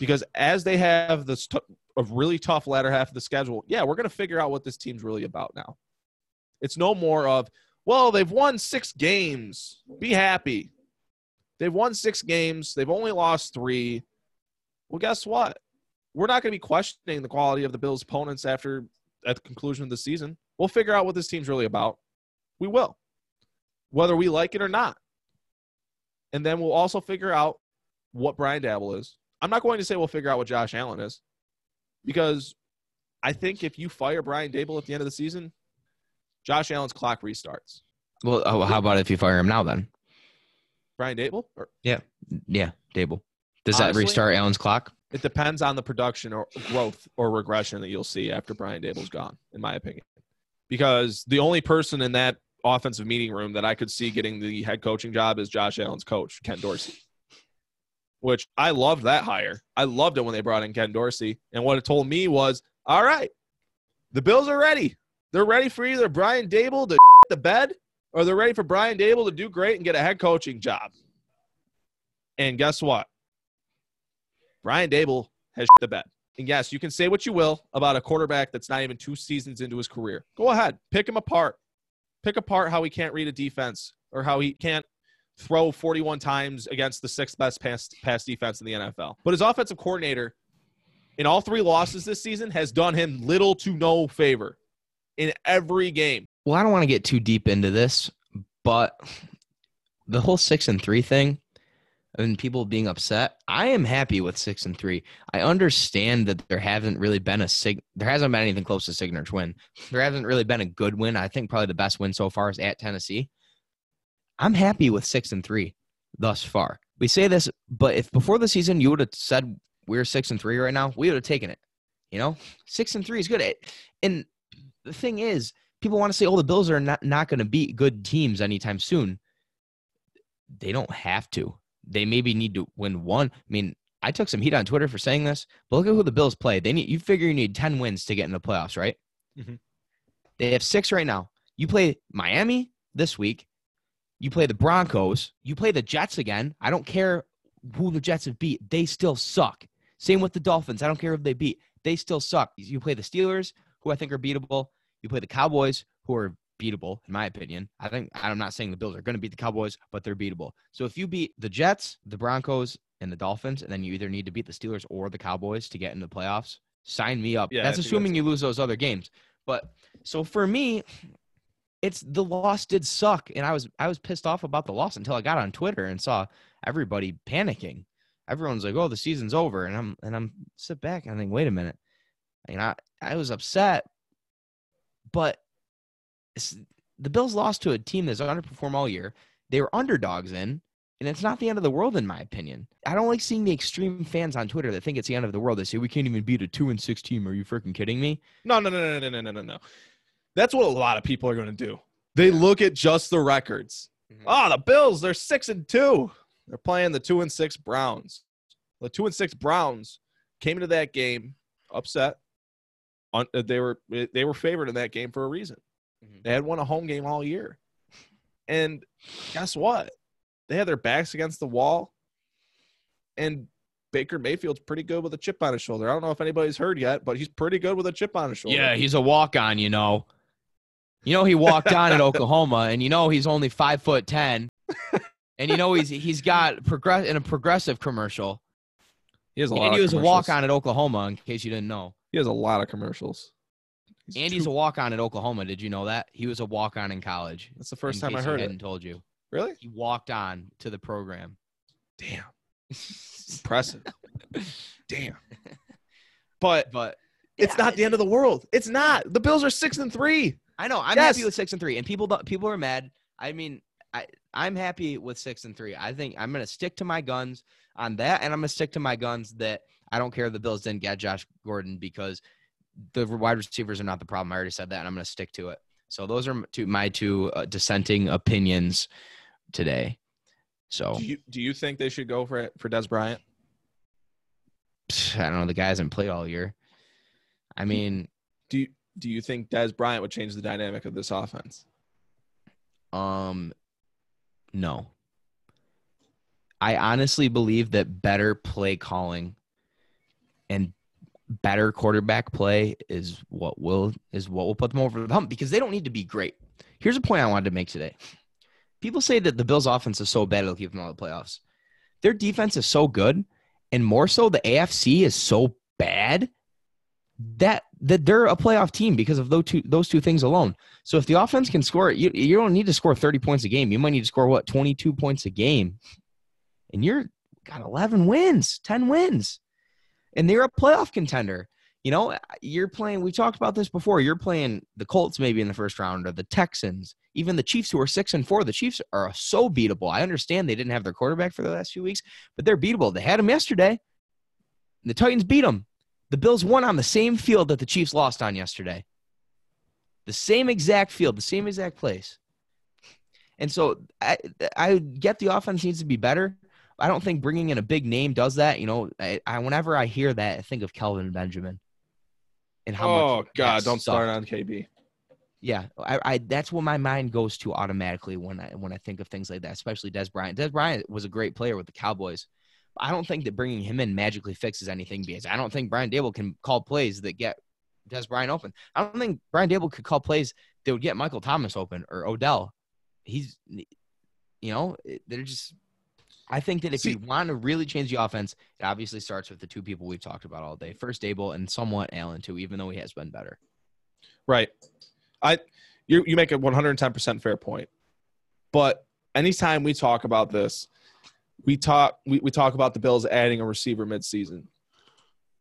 Speaker 2: because as they have this t- a really tough latter half of the schedule, yeah, we're going to figure out what this team's really about now. It's no more of, well, they've won six games. Be happy. They've won six games. They've only lost three. Well, guess what? We're not going to be questioning the quality of the Bills' opponents after at the conclusion of the season. We'll figure out what this team's really about. We will, whether we like it or not. And then we'll also figure out what Brian Daboll is I'm not going to say we'll figure out what Josh Allen is because I think if you fire Brian Daboll at the end of the season, Josh Allen's clock restarts.
Speaker 3: Well, oh, how about if you fire him now then?
Speaker 2: Brian Daboll? Or?
Speaker 3: Yeah, yeah, Daboll. Does Honestly, that restart Allen's clock?
Speaker 2: It depends on the production or growth or regression that you'll see after Brian Daboll's gone, in my opinion. Because the only person in that offensive meeting room that I could see getting the head coaching job is Josh Allen's coach, Ken Dorsey. which I loved that hire. I loved it when they brought in Ken Dorsey. And what it told me was, all right, the Bills are ready. They're ready for either Brian Daboll to the bed or they're ready for Brian Daboll to do great and get a head coaching job. And guess what? Brian Daboll has the bed. And yes, you can say what you will about a quarterback that's not even two seasons into his career. Go ahead, pick him apart. Pick apart how he can't read a defense or how he can't throw 41 times against the sixth best pass, pass defense in the NFL. But his offensive coordinator in all three losses this season has done him little to no favor in every game.
Speaker 3: Well, I don't want to get too deep into this, but the whole six and three thing and people being upset, I am happy with six and three. I understand that there hasn't really been a sig there hasn't been anything close to signature win. There hasn't really been a good win. I think probably the best win so far is at Tennessee. I'm happy with six and three thus far. We say this, but if before the season you would have said we're six and three right now, we would have taken it. You know, six and three is good. And the thing is, people want to say, "Oh, the Bills are not not going to beat good teams anytime soon." They don't have to. They maybe need to win one. I mean, I took some heat on Twitter for saying this, but look at who the Bills play. They need you figure you need ten wins to get in the playoffs, right?
Speaker 2: Mm-hmm.
Speaker 3: They have six right now. You play Miami this week. You play the Broncos. You play the Jets again. I don't care who the Jets have beat. They still suck. Same with the Dolphins. I don't care if they beat. They still suck. You play the Steelers, who I think are beatable. You play the Cowboys, who are beatable, in my opinion. I think I'm not saying the Bills are going to beat the Cowboys, but they're beatable. So if you beat the Jets, the Broncos, and the Dolphins, and then you either need to beat the Steelers or the Cowboys to get into the playoffs, sign me up.
Speaker 2: Yeah,
Speaker 3: that's assuming
Speaker 2: that's-
Speaker 3: you lose those other games. But so for me, it's the loss did suck, and I was I was pissed off about the loss until I got on Twitter and saw everybody panicking. Everyone's like, "Oh, the season's over," and I'm and I'm sit back and I think, "Wait a minute." I mean, I I was upset, but the Bills lost to a team that's underperformed all year. They were underdogs in, and it's not the end of the world in my opinion. I don't like seeing the extreme fans on Twitter that think it's the end of the world. They say we can't even beat a two and six team. Are you freaking kidding me?
Speaker 2: No, no, no, no, no, no, no, no, no. That's what a lot of people are going to do. They look at just the records.
Speaker 3: Mhm.
Speaker 2: Oh, the Bills, they're six and two. They're playing the two and six Browns. The two and six Browns came into that game upset. On, uh, they were they were favored in that game for a reason.
Speaker 3: Mhm.
Speaker 2: They had won a home game all year, and guess what? They had their backs against the wall, and Baker Mayfield's pretty good with a chip on his shoulder. I don't know if anybody's heard yet, but he's pretty good with a chip on his shoulder.
Speaker 3: Yeah, he's a walk on, you know. You know he walked on at Oklahoma, and you know he's only five foot ten, and you know he's he's got progress in a progressive commercial,
Speaker 2: he has a lot.
Speaker 3: and he was a walk on at Oklahoma. In case you didn't know,
Speaker 2: He has a lot of commercials. He's
Speaker 3: Andy's
Speaker 2: too-
Speaker 3: a walk on at Oklahoma. Did you know that he was a walk on in college?
Speaker 2: That's the first
Speaker 3: in
Speaker 2: time I
Speaker 3: case
Speaker 2: heard
Speaker 3: he
Speaker 2: it.
Speaker 3: hadn't told you.
Speaker 2: Really?
Speaker 3: He walked on to the program.
Speaker 2: Damn. Impressive. Damn. But
Speaker 3: But
Speaker 2: it's
Speaker 3: yeah,
Speaker 2: not the end of the world. It's not. The Bills are six and three.
Speaker 3: I know. I'm
Speaker 2: Yes.
Speaker 3: happy with six and three, and people don't, people are mad. I mean, I I'm happy with six and three. I think I'm gonna stick to my guns on that, and I'm gonna stick to my guns that I don't care if the Bills didn't get Josh Gordon because the wide receivers are not the problem. I already said that, and I'm gonna stick to it. So those are two, my two uh, dissenting opinions today. So
Speaker 2: Do you do you think they should go for it for Dez Bryant?
Speaker 3: I don't know. The guy hasn't played all year. I mean,
Speaker 2: Do you do you think Dez Bryant would change the dynamic of this offense?
Speaker 3: Um, no. I honestly believe that better play calling and better quarterback play is what will is what will put them over the hump because they don't need to be great. Here's a point I wanted to make today. People say that the Bills' offense is so bad it'll keep them out of the playoffs. Their defense is so good, and more so, the AFC is so bad that that they're a playoff team because of those two those two things alone. So if the offense can score, you you don't need to score 30 points a game. You might need to score what 22 points a game, and you're got 11 wins, 10 wins, and they're a playoff contender. You know, you're playing. We talked about this before. You're playing the Colts maybe in the first round, or the Texans, even the Chiefs, who are six and four. The Chiefs are so beatable. I understand they didn't have their quarterback for the last few weeks, but they're beatable. They had him yesterday. The Titans beat them. The Bills won on the same field that the Chiefs lost on yesterday. The same exact field, the same exact place. And so I, I get the offense needs to be better, I don't think bringing in a big name does that. You know, I, I whenever I hear that, I think of Kelvin Benjamin. And how
Speaker 2: oh
Speaker 3: much
Speaker 2: God, don't start on KB.
Speaker 3: Yeah, I, I that's what my mind goes to automatically when I when I think of things like that, especially Dez Bryant. Dez Bryant was a great player with the Cowboys. I don't think that bringing him in magically fixes anything because I don't think Brian Daboll can call plays that get Dez Bryant open. I don't think Brian Daboll could call plays that would get Michael Thomas open or Odell. He's, you know, they're just. I think that if
Speaker 2: See-
Speaker 3: you want to really change the offense, it obviously starts with the two people we've talked about all day. First Daboll and somewhat Allen too, even though he has been better.
Speaker 2: Right. I you you make a 110% fair point. But anytime we talk about this, we talk we, we talk about the Bills adding a receiver midseason.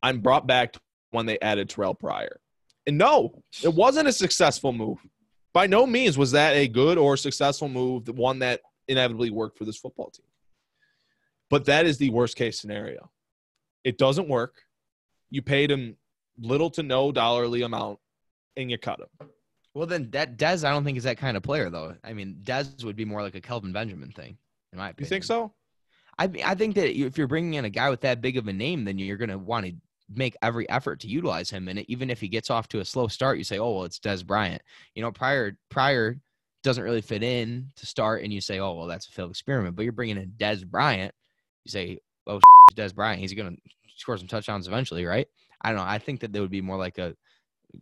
Speaker 2: I'm brought back to when they added Terrell Pryor. And no, it wasn't a successful move. By no means was that a good or successful move, the one that inevitably worked for this football team. But that is the worst case scenario. It doesn't work. You paid him little to no dollarly amount and you cut him.
Speaker 3: Well, then that Dez, I don't think is that kind of player though. I mean, Dez would be more like a Kelvin Benjamin thing, in my opinion.
Speaker 2: You think so?
Speaker 3: I I think that if you're bringing in a guy with that big of a name, then you're going to want to make every effort to utilize him. And even if he gets off to a slow start, you say, "Oh, well, it's Dez Bryant." You know, Pryor Pryor doesn't really fit in to start, and you say, "Oh, well, that's a failed experiment." But you're bringing in Dez Bryant, you say, "Oh, it's Dez Bryant. He's going to score some touchdowns eventually, right?" I don't know. I think that there would be more like a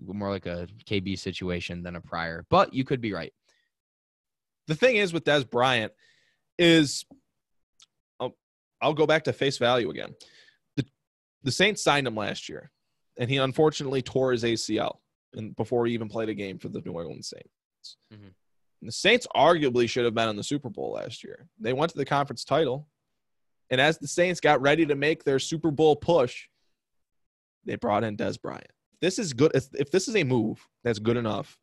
Speaker 3: more like a KB situation than a Pryor, but you could be right.
Speaker 2: The thing is with Dez Bryant is I'll, I'll go back to face value again. The the Saints signed him last year, and he unfortunately tore his ACL and before he even played a game for the New Orleans Saints.
Speaker 3: Mhm.
Speaker 2: The Saints arguably should have been in the Super Bowl last year. They went to the conference title, and as the Saints got ready to make their Super Bowl push, they brought in Dez Bryant. This is good. If this is a move that's good enough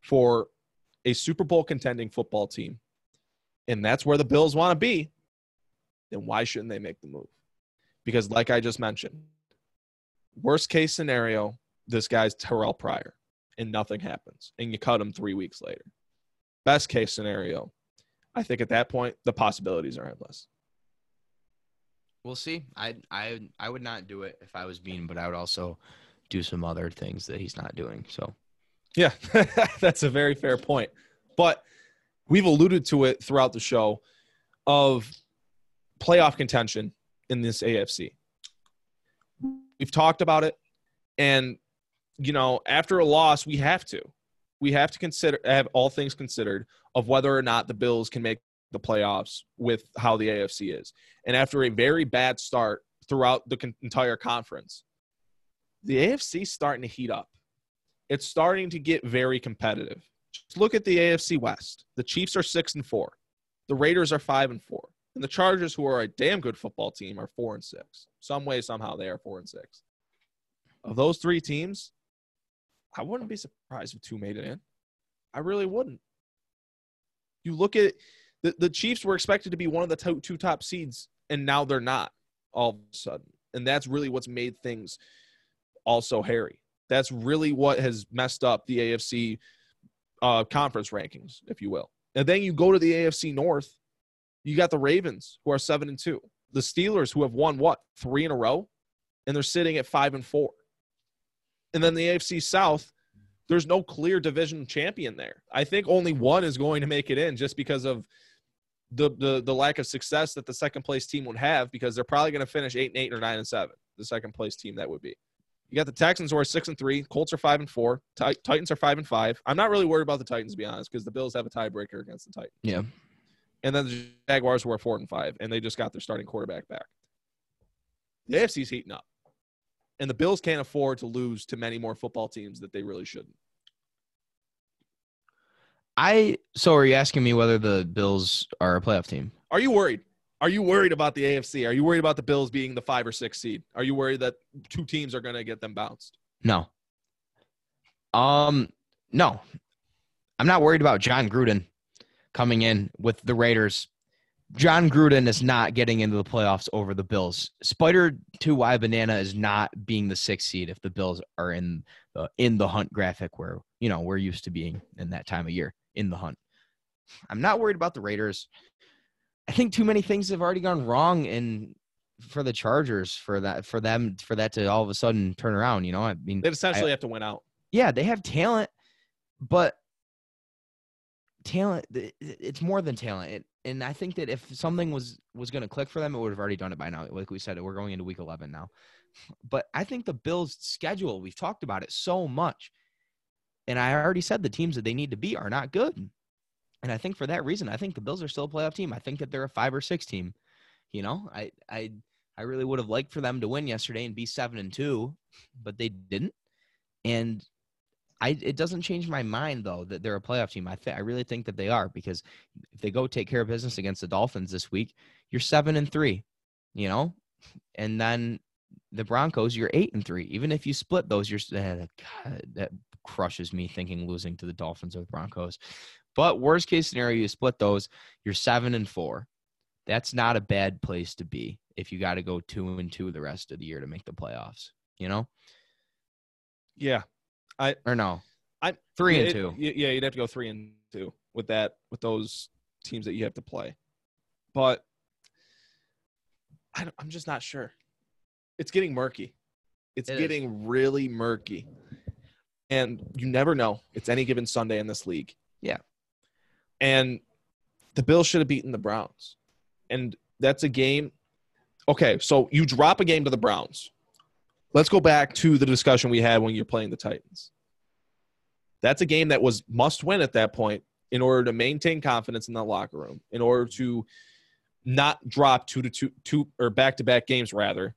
Speaker 2: for a Super Bowl contending football team, and that's where the Bills want to be, then why shouldn't they make the move? Because, like I just mentioned, worst case scenario, this guy's Terrell Pryor, and nothing happens, and you cut him three weeks later. Best case scenario, I think at that point the possibilities are endless.
Speaker 3: We'll see. I I I would not do it if I was Beane, but I would also do some other things that he's not doing. So
Speaker 2: Yeah, that's a very fair point. But we've alluded to it throughout the show of playoff contention in this AFC. We've talked about it, and you know, after a loss, we have to, we have to consider have all things considered of whether or not the Bills can make the playoffs with how the AFC is. And after a very bad start throughout the con- entire conference, the AFC is starting to heat up it's starting to get very competitive. Just look at the AFC West. The Chiefs are six and four. The Raiders are five and four. And the Chargers, who are a damn good football team, are four and six. Some way, somehow, they are four and six. Of those three teams, I wouldn't be surprised if two made it in. I really wouldn't. You look at the, the Chiefs were expected to be one of the two, two top seeds, and now they're not all of a sudden. And that's really what's made things also hairy. That's really what has messed up the AFC uh, conference rankings, if you will. And then you go to the AFC North, you got the Ravens who are seven and two, the Steelers who have won what three in a row, and they're sitting at five and four. And then the AFC South, there's no clear division champion there. I think only one is going to make it in just because of the the the lack of success that the second place team would have because they're probably going to finish eight and eight or nine and seven. The second place team that would be. You got the Texans who are six and three. Colts are five and four. Ti- Titans are five and five. I'm not really worried about the Titans to be honest because the Bills have a tiebreaker against the Titans.
Speaker 3: yeah,
Speaker 2: And then the Jaguars were four and five, and they just got their starting quarterback back. The AFC's heating up, and the Bills can't afford to lose to many more football teams that they really shouldn't.
Speaker 3: I. So are you asking me whether the Bills are a playoff team?
Speaker 2: Are you worried? Are you worried about the AFC? Are you worried about the Bills being the five or six seed? Are you worried that two teams are going to get them bounced?
Speaker 3: No. Um, no. I'm not worried about Jon Gruden coming in with the Raiders. Jon Gruden is not getting into the playoffs over the Bills. Spider Two Y Banana is not being the sixth seed if the Bills are in the in the hunt graphic where you know we're used to being in that time of year in the hunt. I'm not worried about the Raiders. I think too many things have already gone wrong in for the Chargers for that for them for that to all of a sudden turn around. You know, I mean,
Speaker 2: They essentially have to win out.
Speaker 3: yeah, they have talent, but talent it's more than talent. It, and I think that if something was was going to click for them, it would have already done it by now. Like we said, we're going into week 11 now. But I think the Bills' schedule, we've talked about it so much. And I already said the teams that they need to beat are not good. And I think for that reason, I think the Bills are still a playoff team. I think that they're a five or six team. You know, I I I really would have liked for them to win yesterday and be seven and two, but they didn't. And I it doesn't change my mind though that they're a playoff team. I th- I really think that they are because if they go take care of business against the Dolphins this week, you're seven and three, you know, and then the Broncos, you're eight and three. Even if you split those, you're uh, God, that crushes me thinking losing to the Dolphins or the Broncos. But worst case scenario, you split those, you're seven and four. That's not a bad place to be if you got to go two and two the rest of the year to make the playoffs. You know,
Speaker 2: Yeah.
Speaker 3: I or no?
Speaker 2: I-
Speaker 3: three and two.
Speaker 2: Yeah, you'd have to go three and two with that with those teams that you have to play. But I I'm just not sure. It's getting murky. It's
Speaker 3: It is.
Speaker 2: getting really murky, and you never know. It's any given Sunday in this league.
Speaker 3: Yeah.
Speaker 2: and the Bills should have beaten the Browns, and that's a game. Okay, so you drop a game to the Browns. Let's go back to the discussion we had when you're playing the Titans. That's a game that was must win at that point in order to maintain confidence in the locker room, in order to not drop two to two, two or back to back games rather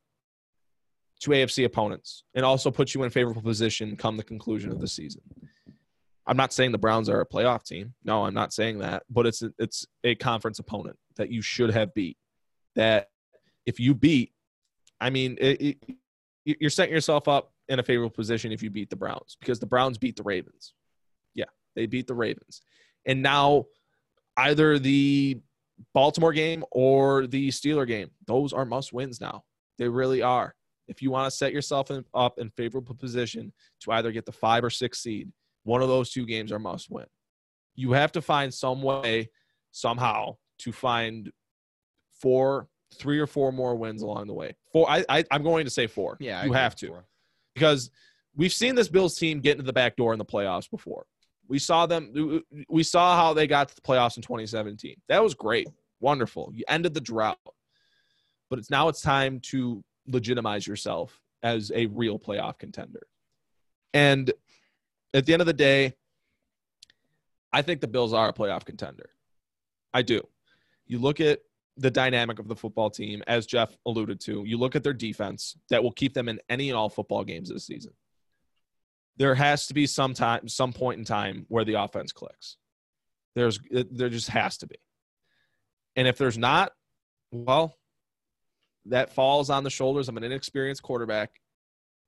Speaker 2: to AFC opponents, and also put you in a favorable position come the conclusion of the season. I'm not saying the Browns are a playoff team. No, I'm not saying that, but it's a, it's a conference opponent that you should have beat. That if you beat, I mean, it, it, you're setting yourself up in a favorable position if you beat the Browns because the Browns beat the Ravens. Yeah, they beat the Ravens. And now either the Baltimore game or the Steeler game, those are must wins now. They really are. If you want to set yourself in, up in favorable position to either get the five or six seed, one of those two games are must win. You have to find some way, somehow, to find four, three or four more wins along the way. Four. I, I I'm going to say four.
Speaker 3: Yeah,
Speaker 2: you have to
Speaker 3: four.
Speaker 2: because we've seen this Bills team get into the back door in the playoffs before. We saw them. We saw how they got to the playoffs in 2017. That was great, wonderful. You ended the drought, but it's now it's time to legitimize yourself as a real playoff contender. And at the end of the day, I think the Bills are a playoff contender. I do. You look at the dynamic of the football team, as Jeff alluded to. You look at their defense that will keep them in any and all football games this season. There has to be some time, some point in time where the offense clicks. There's, there just has to be. And if there's not, well, that falls on the shoulders of an inexperienced quarterback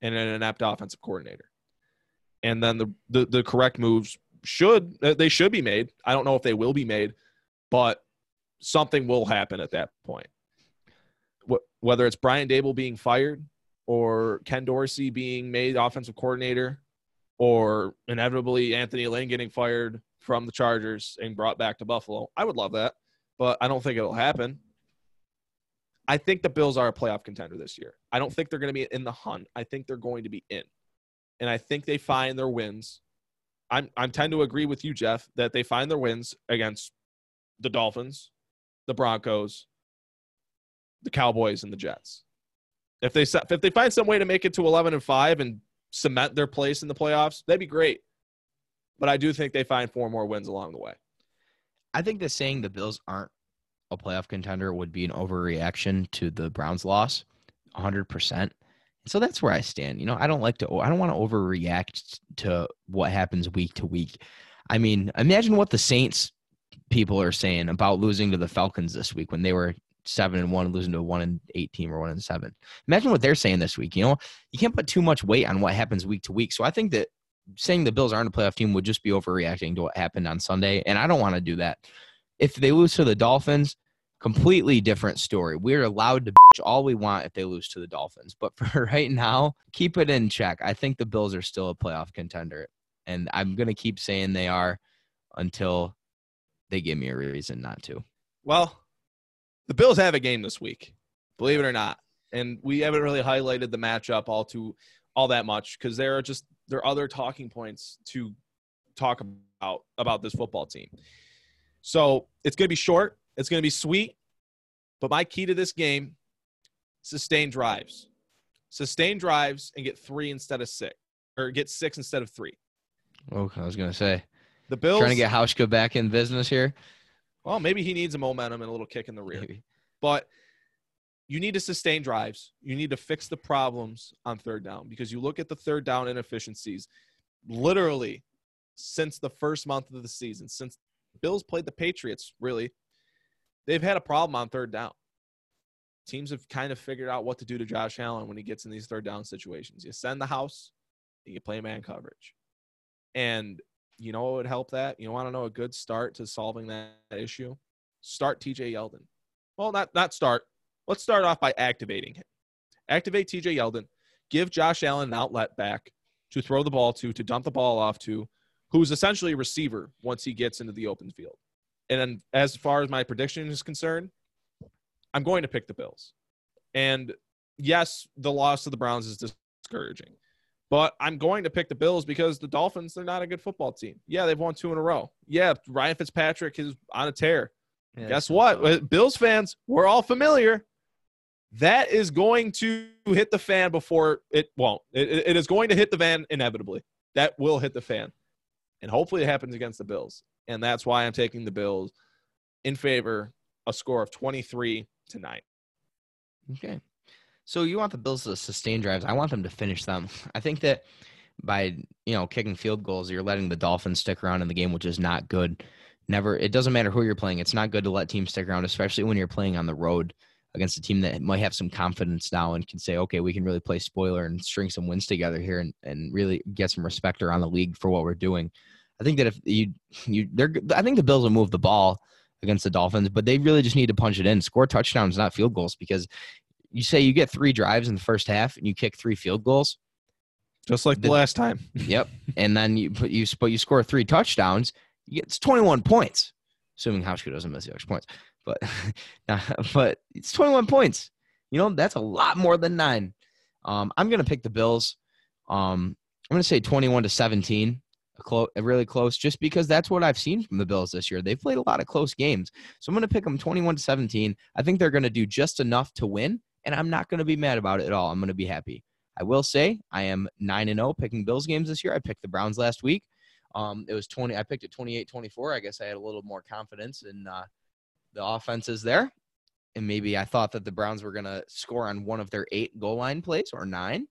Speaker 2: and an inept offensive coordinator. And then the, the, the correct moves should uh, they should be made. I don't know if they will be made, but something will happen at that point. Whether it's Brian Daboll being fired or Ken Dorsey being made offensive coordinator or inevitably Anthony Lynn getting fired from the Chargers and brought back to Buffalo, I would love that, but I don't think it'll happen. I think the Bills are a playoff contender this year. I don't think they're going to be in the hunt. I think they're going to be in. And I think they find their wins. I'm I'm tend to agree with you, Jeff, that they find their wins against the Dolphins, the Broncos, the Cowboys, and the Jets. If they if they find some way to make it to 11 and five and cement their place in the playoffs, that'd be great. But I do think they find four more wins along the way.
Speaker 3: I think that saying the Bills aren't a playoff contender would be an overreaction to the Browns loss, 100%. So that's where I stand. You know, I don't like to, I don't want to overreact to what happens week to week. I mean, imagine what the Saints people are saying about losing to the Falcons this week when they were seven and one, losing to a one and eight team or one and seven. Imagine what they're saying this week. You know, you can't put too much weight on what happens week to week. So I think that saying the Bills aren't a playoff team would just be overreacting to what happened on Sunday. And I don't want to do that. If they lose to the Dolphins, completely different story. We're allowed to bitch all we want if they lose to the Dolphins. But for right now, keep it in check. I think the Bills are still a playoff contender. And I'm going to keep saying they are until they give me a reason not to.
Speaker 2: Well, the Bills have a game this week, believe it or not, and we haven't really highlighted the matchup all too all that much because there are just there are other talking points to talk about about this football team. So it's going to be short. It's going to be sweet. But my key to this game: sustain drives, sustain drives, and get three instead of six, or get six instead of three.
Speaker 3: Okay, I was gonna say
Speaker 2: The Bills
Speaker 3: trying to get Hauschka back in business here.
Speaker 2: Well, maybe he needs a momentum and a little kick in the rear.
Speaker 3: Maybe.
Speaker 2: But you need to sustain drives. You need to fix the problems on third down because you look at the third down inefficiencies literally since the first month of the season, since Bills played the Patriots, really, they've had a problem on third down. Teams have kind of figured out what to do to Josh Allen when he gets in these third down situations. You send the house, and you play man coverage. And you know what would help that? You want to know a good start to solving that issue? Start TJ Yeldon. Well, not not start. Let's start off by activating him. Activate TJ Yeldon. Give Josh Allen an outlet back to throw the ball to, to dump the ball off to, who's essentially a receiver once he gets into the open field. And then as far as my prediction is concerned, I'm going to pick the Bills. And yes, the loss to the Browns is discouraging. But I'm going to pick the Bills because the Dolphins, they're not a good football team. Yeah, they've won two in a row. Yeah, Ryan Fitzpatrick is on a tear.
Speaker 3: Yeah,
Speaker 2: Guess what? Bills fans, we're all familiar. That is going to hit the fan before it won't. It, it- it is going to hit the van inevitably. That will hit the fan. And hopefully it happens against the Bills. And that's why I'm taking the Bills in favor, a score of 23 to 9.
Speaker 3: Okay. So you want the Bills to sustain drives. I want them to finish them. I think that by, you know, kicking field goals, you're letting the Dolphins stick around in the game, which is not good. Never it doesn't matter who you're playing. It's not good to let teams stick around, especially when you're playing on the road against a team that might have some confidence now and can say, okay, we can really play spoiler and string some wins together here and, and really get some respect around the league for what we're doing. I think that if you you they're I think the Bills will move the ball against the Dolphins, but they really just need to punch it in, score touchdowns, not field goals, because you say you get three drives in the first half and you kick three field goals.
Speaker 2: Just like the
Speaker 3: The-
Speaker 2: last time.
Speaker 3: Yep. and then you put you but you score three touchdowns, you get it's 21 points. Assuming Hauschka doesn't miss the extra points. But but it's 21 points. You know, that's a lot more than nine. Um, I'm gonna pick the Bills. Um, I'm gonna say 21 to 17. A really close, just because that's what I've seen from the Bills this year. They've played a lot of close games, so I'm going to pick them 21 to 17. I think they're going to do just enough to win, and I'm not going to be mad about it at all. I'm going to be happy. I will say I am 9 and 0 picking Bills games this year. I picked the Browns last week. Um, it was 20. I picked it 28 24. I guess I had a little more confidence in uh, the offenses there. And maybe I thought that the Browns were going to score on one of their eight goal line plays or nine.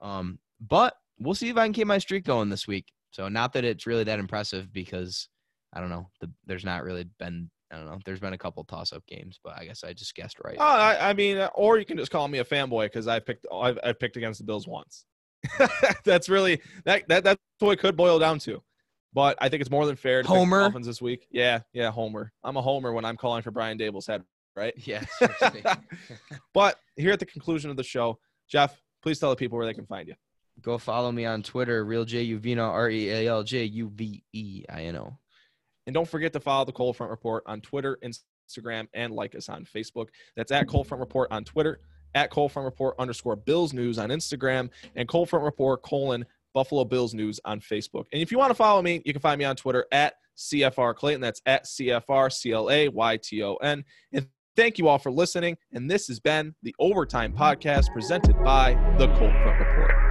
Speaker 3: Um, but we'll see if I can keep my streak going this week. So, not that it's really that impressive because I don't know. The, there's not really been, I don't know. There's been a couple toss up games, but I guess I just guessed right.
Speaker 2: Oh, I, I mean, or you can just call me a fanboy because I picked I've, I've picked against the Bills once. that's really that, that that's what it could boil down to. But I think it's more than fair to
Speaker 3: Homer.
Speaker 2: Dolphins this week. Yeah, yeah, Homer. I'm a homer when I'm calling for Brian Daboll's head, right?
Speaker 3: yeah.
Speaker 2: but here at the conclusion of the show, Jeff, please tell the people where they can find you.
Speaker 3: Go follow me on Twitter, Real J U V N O R E A L J U V E I N O.
Speaker 2: And don't forget to follow the Cold Front Report on Twitter, Instagram, and like us on Facebook. That's at Cold Front Report on Twitter, at Cold Front Report underscore Bills News on Instagram, and Cold Front Report colon Buffalo Bills News on Facebook. And if you want to follow me, you can find me on Twitter at CFR Clayton. That's at CFR C L A Y T O N. And thank you all for listening. And this has been the Overtime Podcast presented by the Cold Front Report.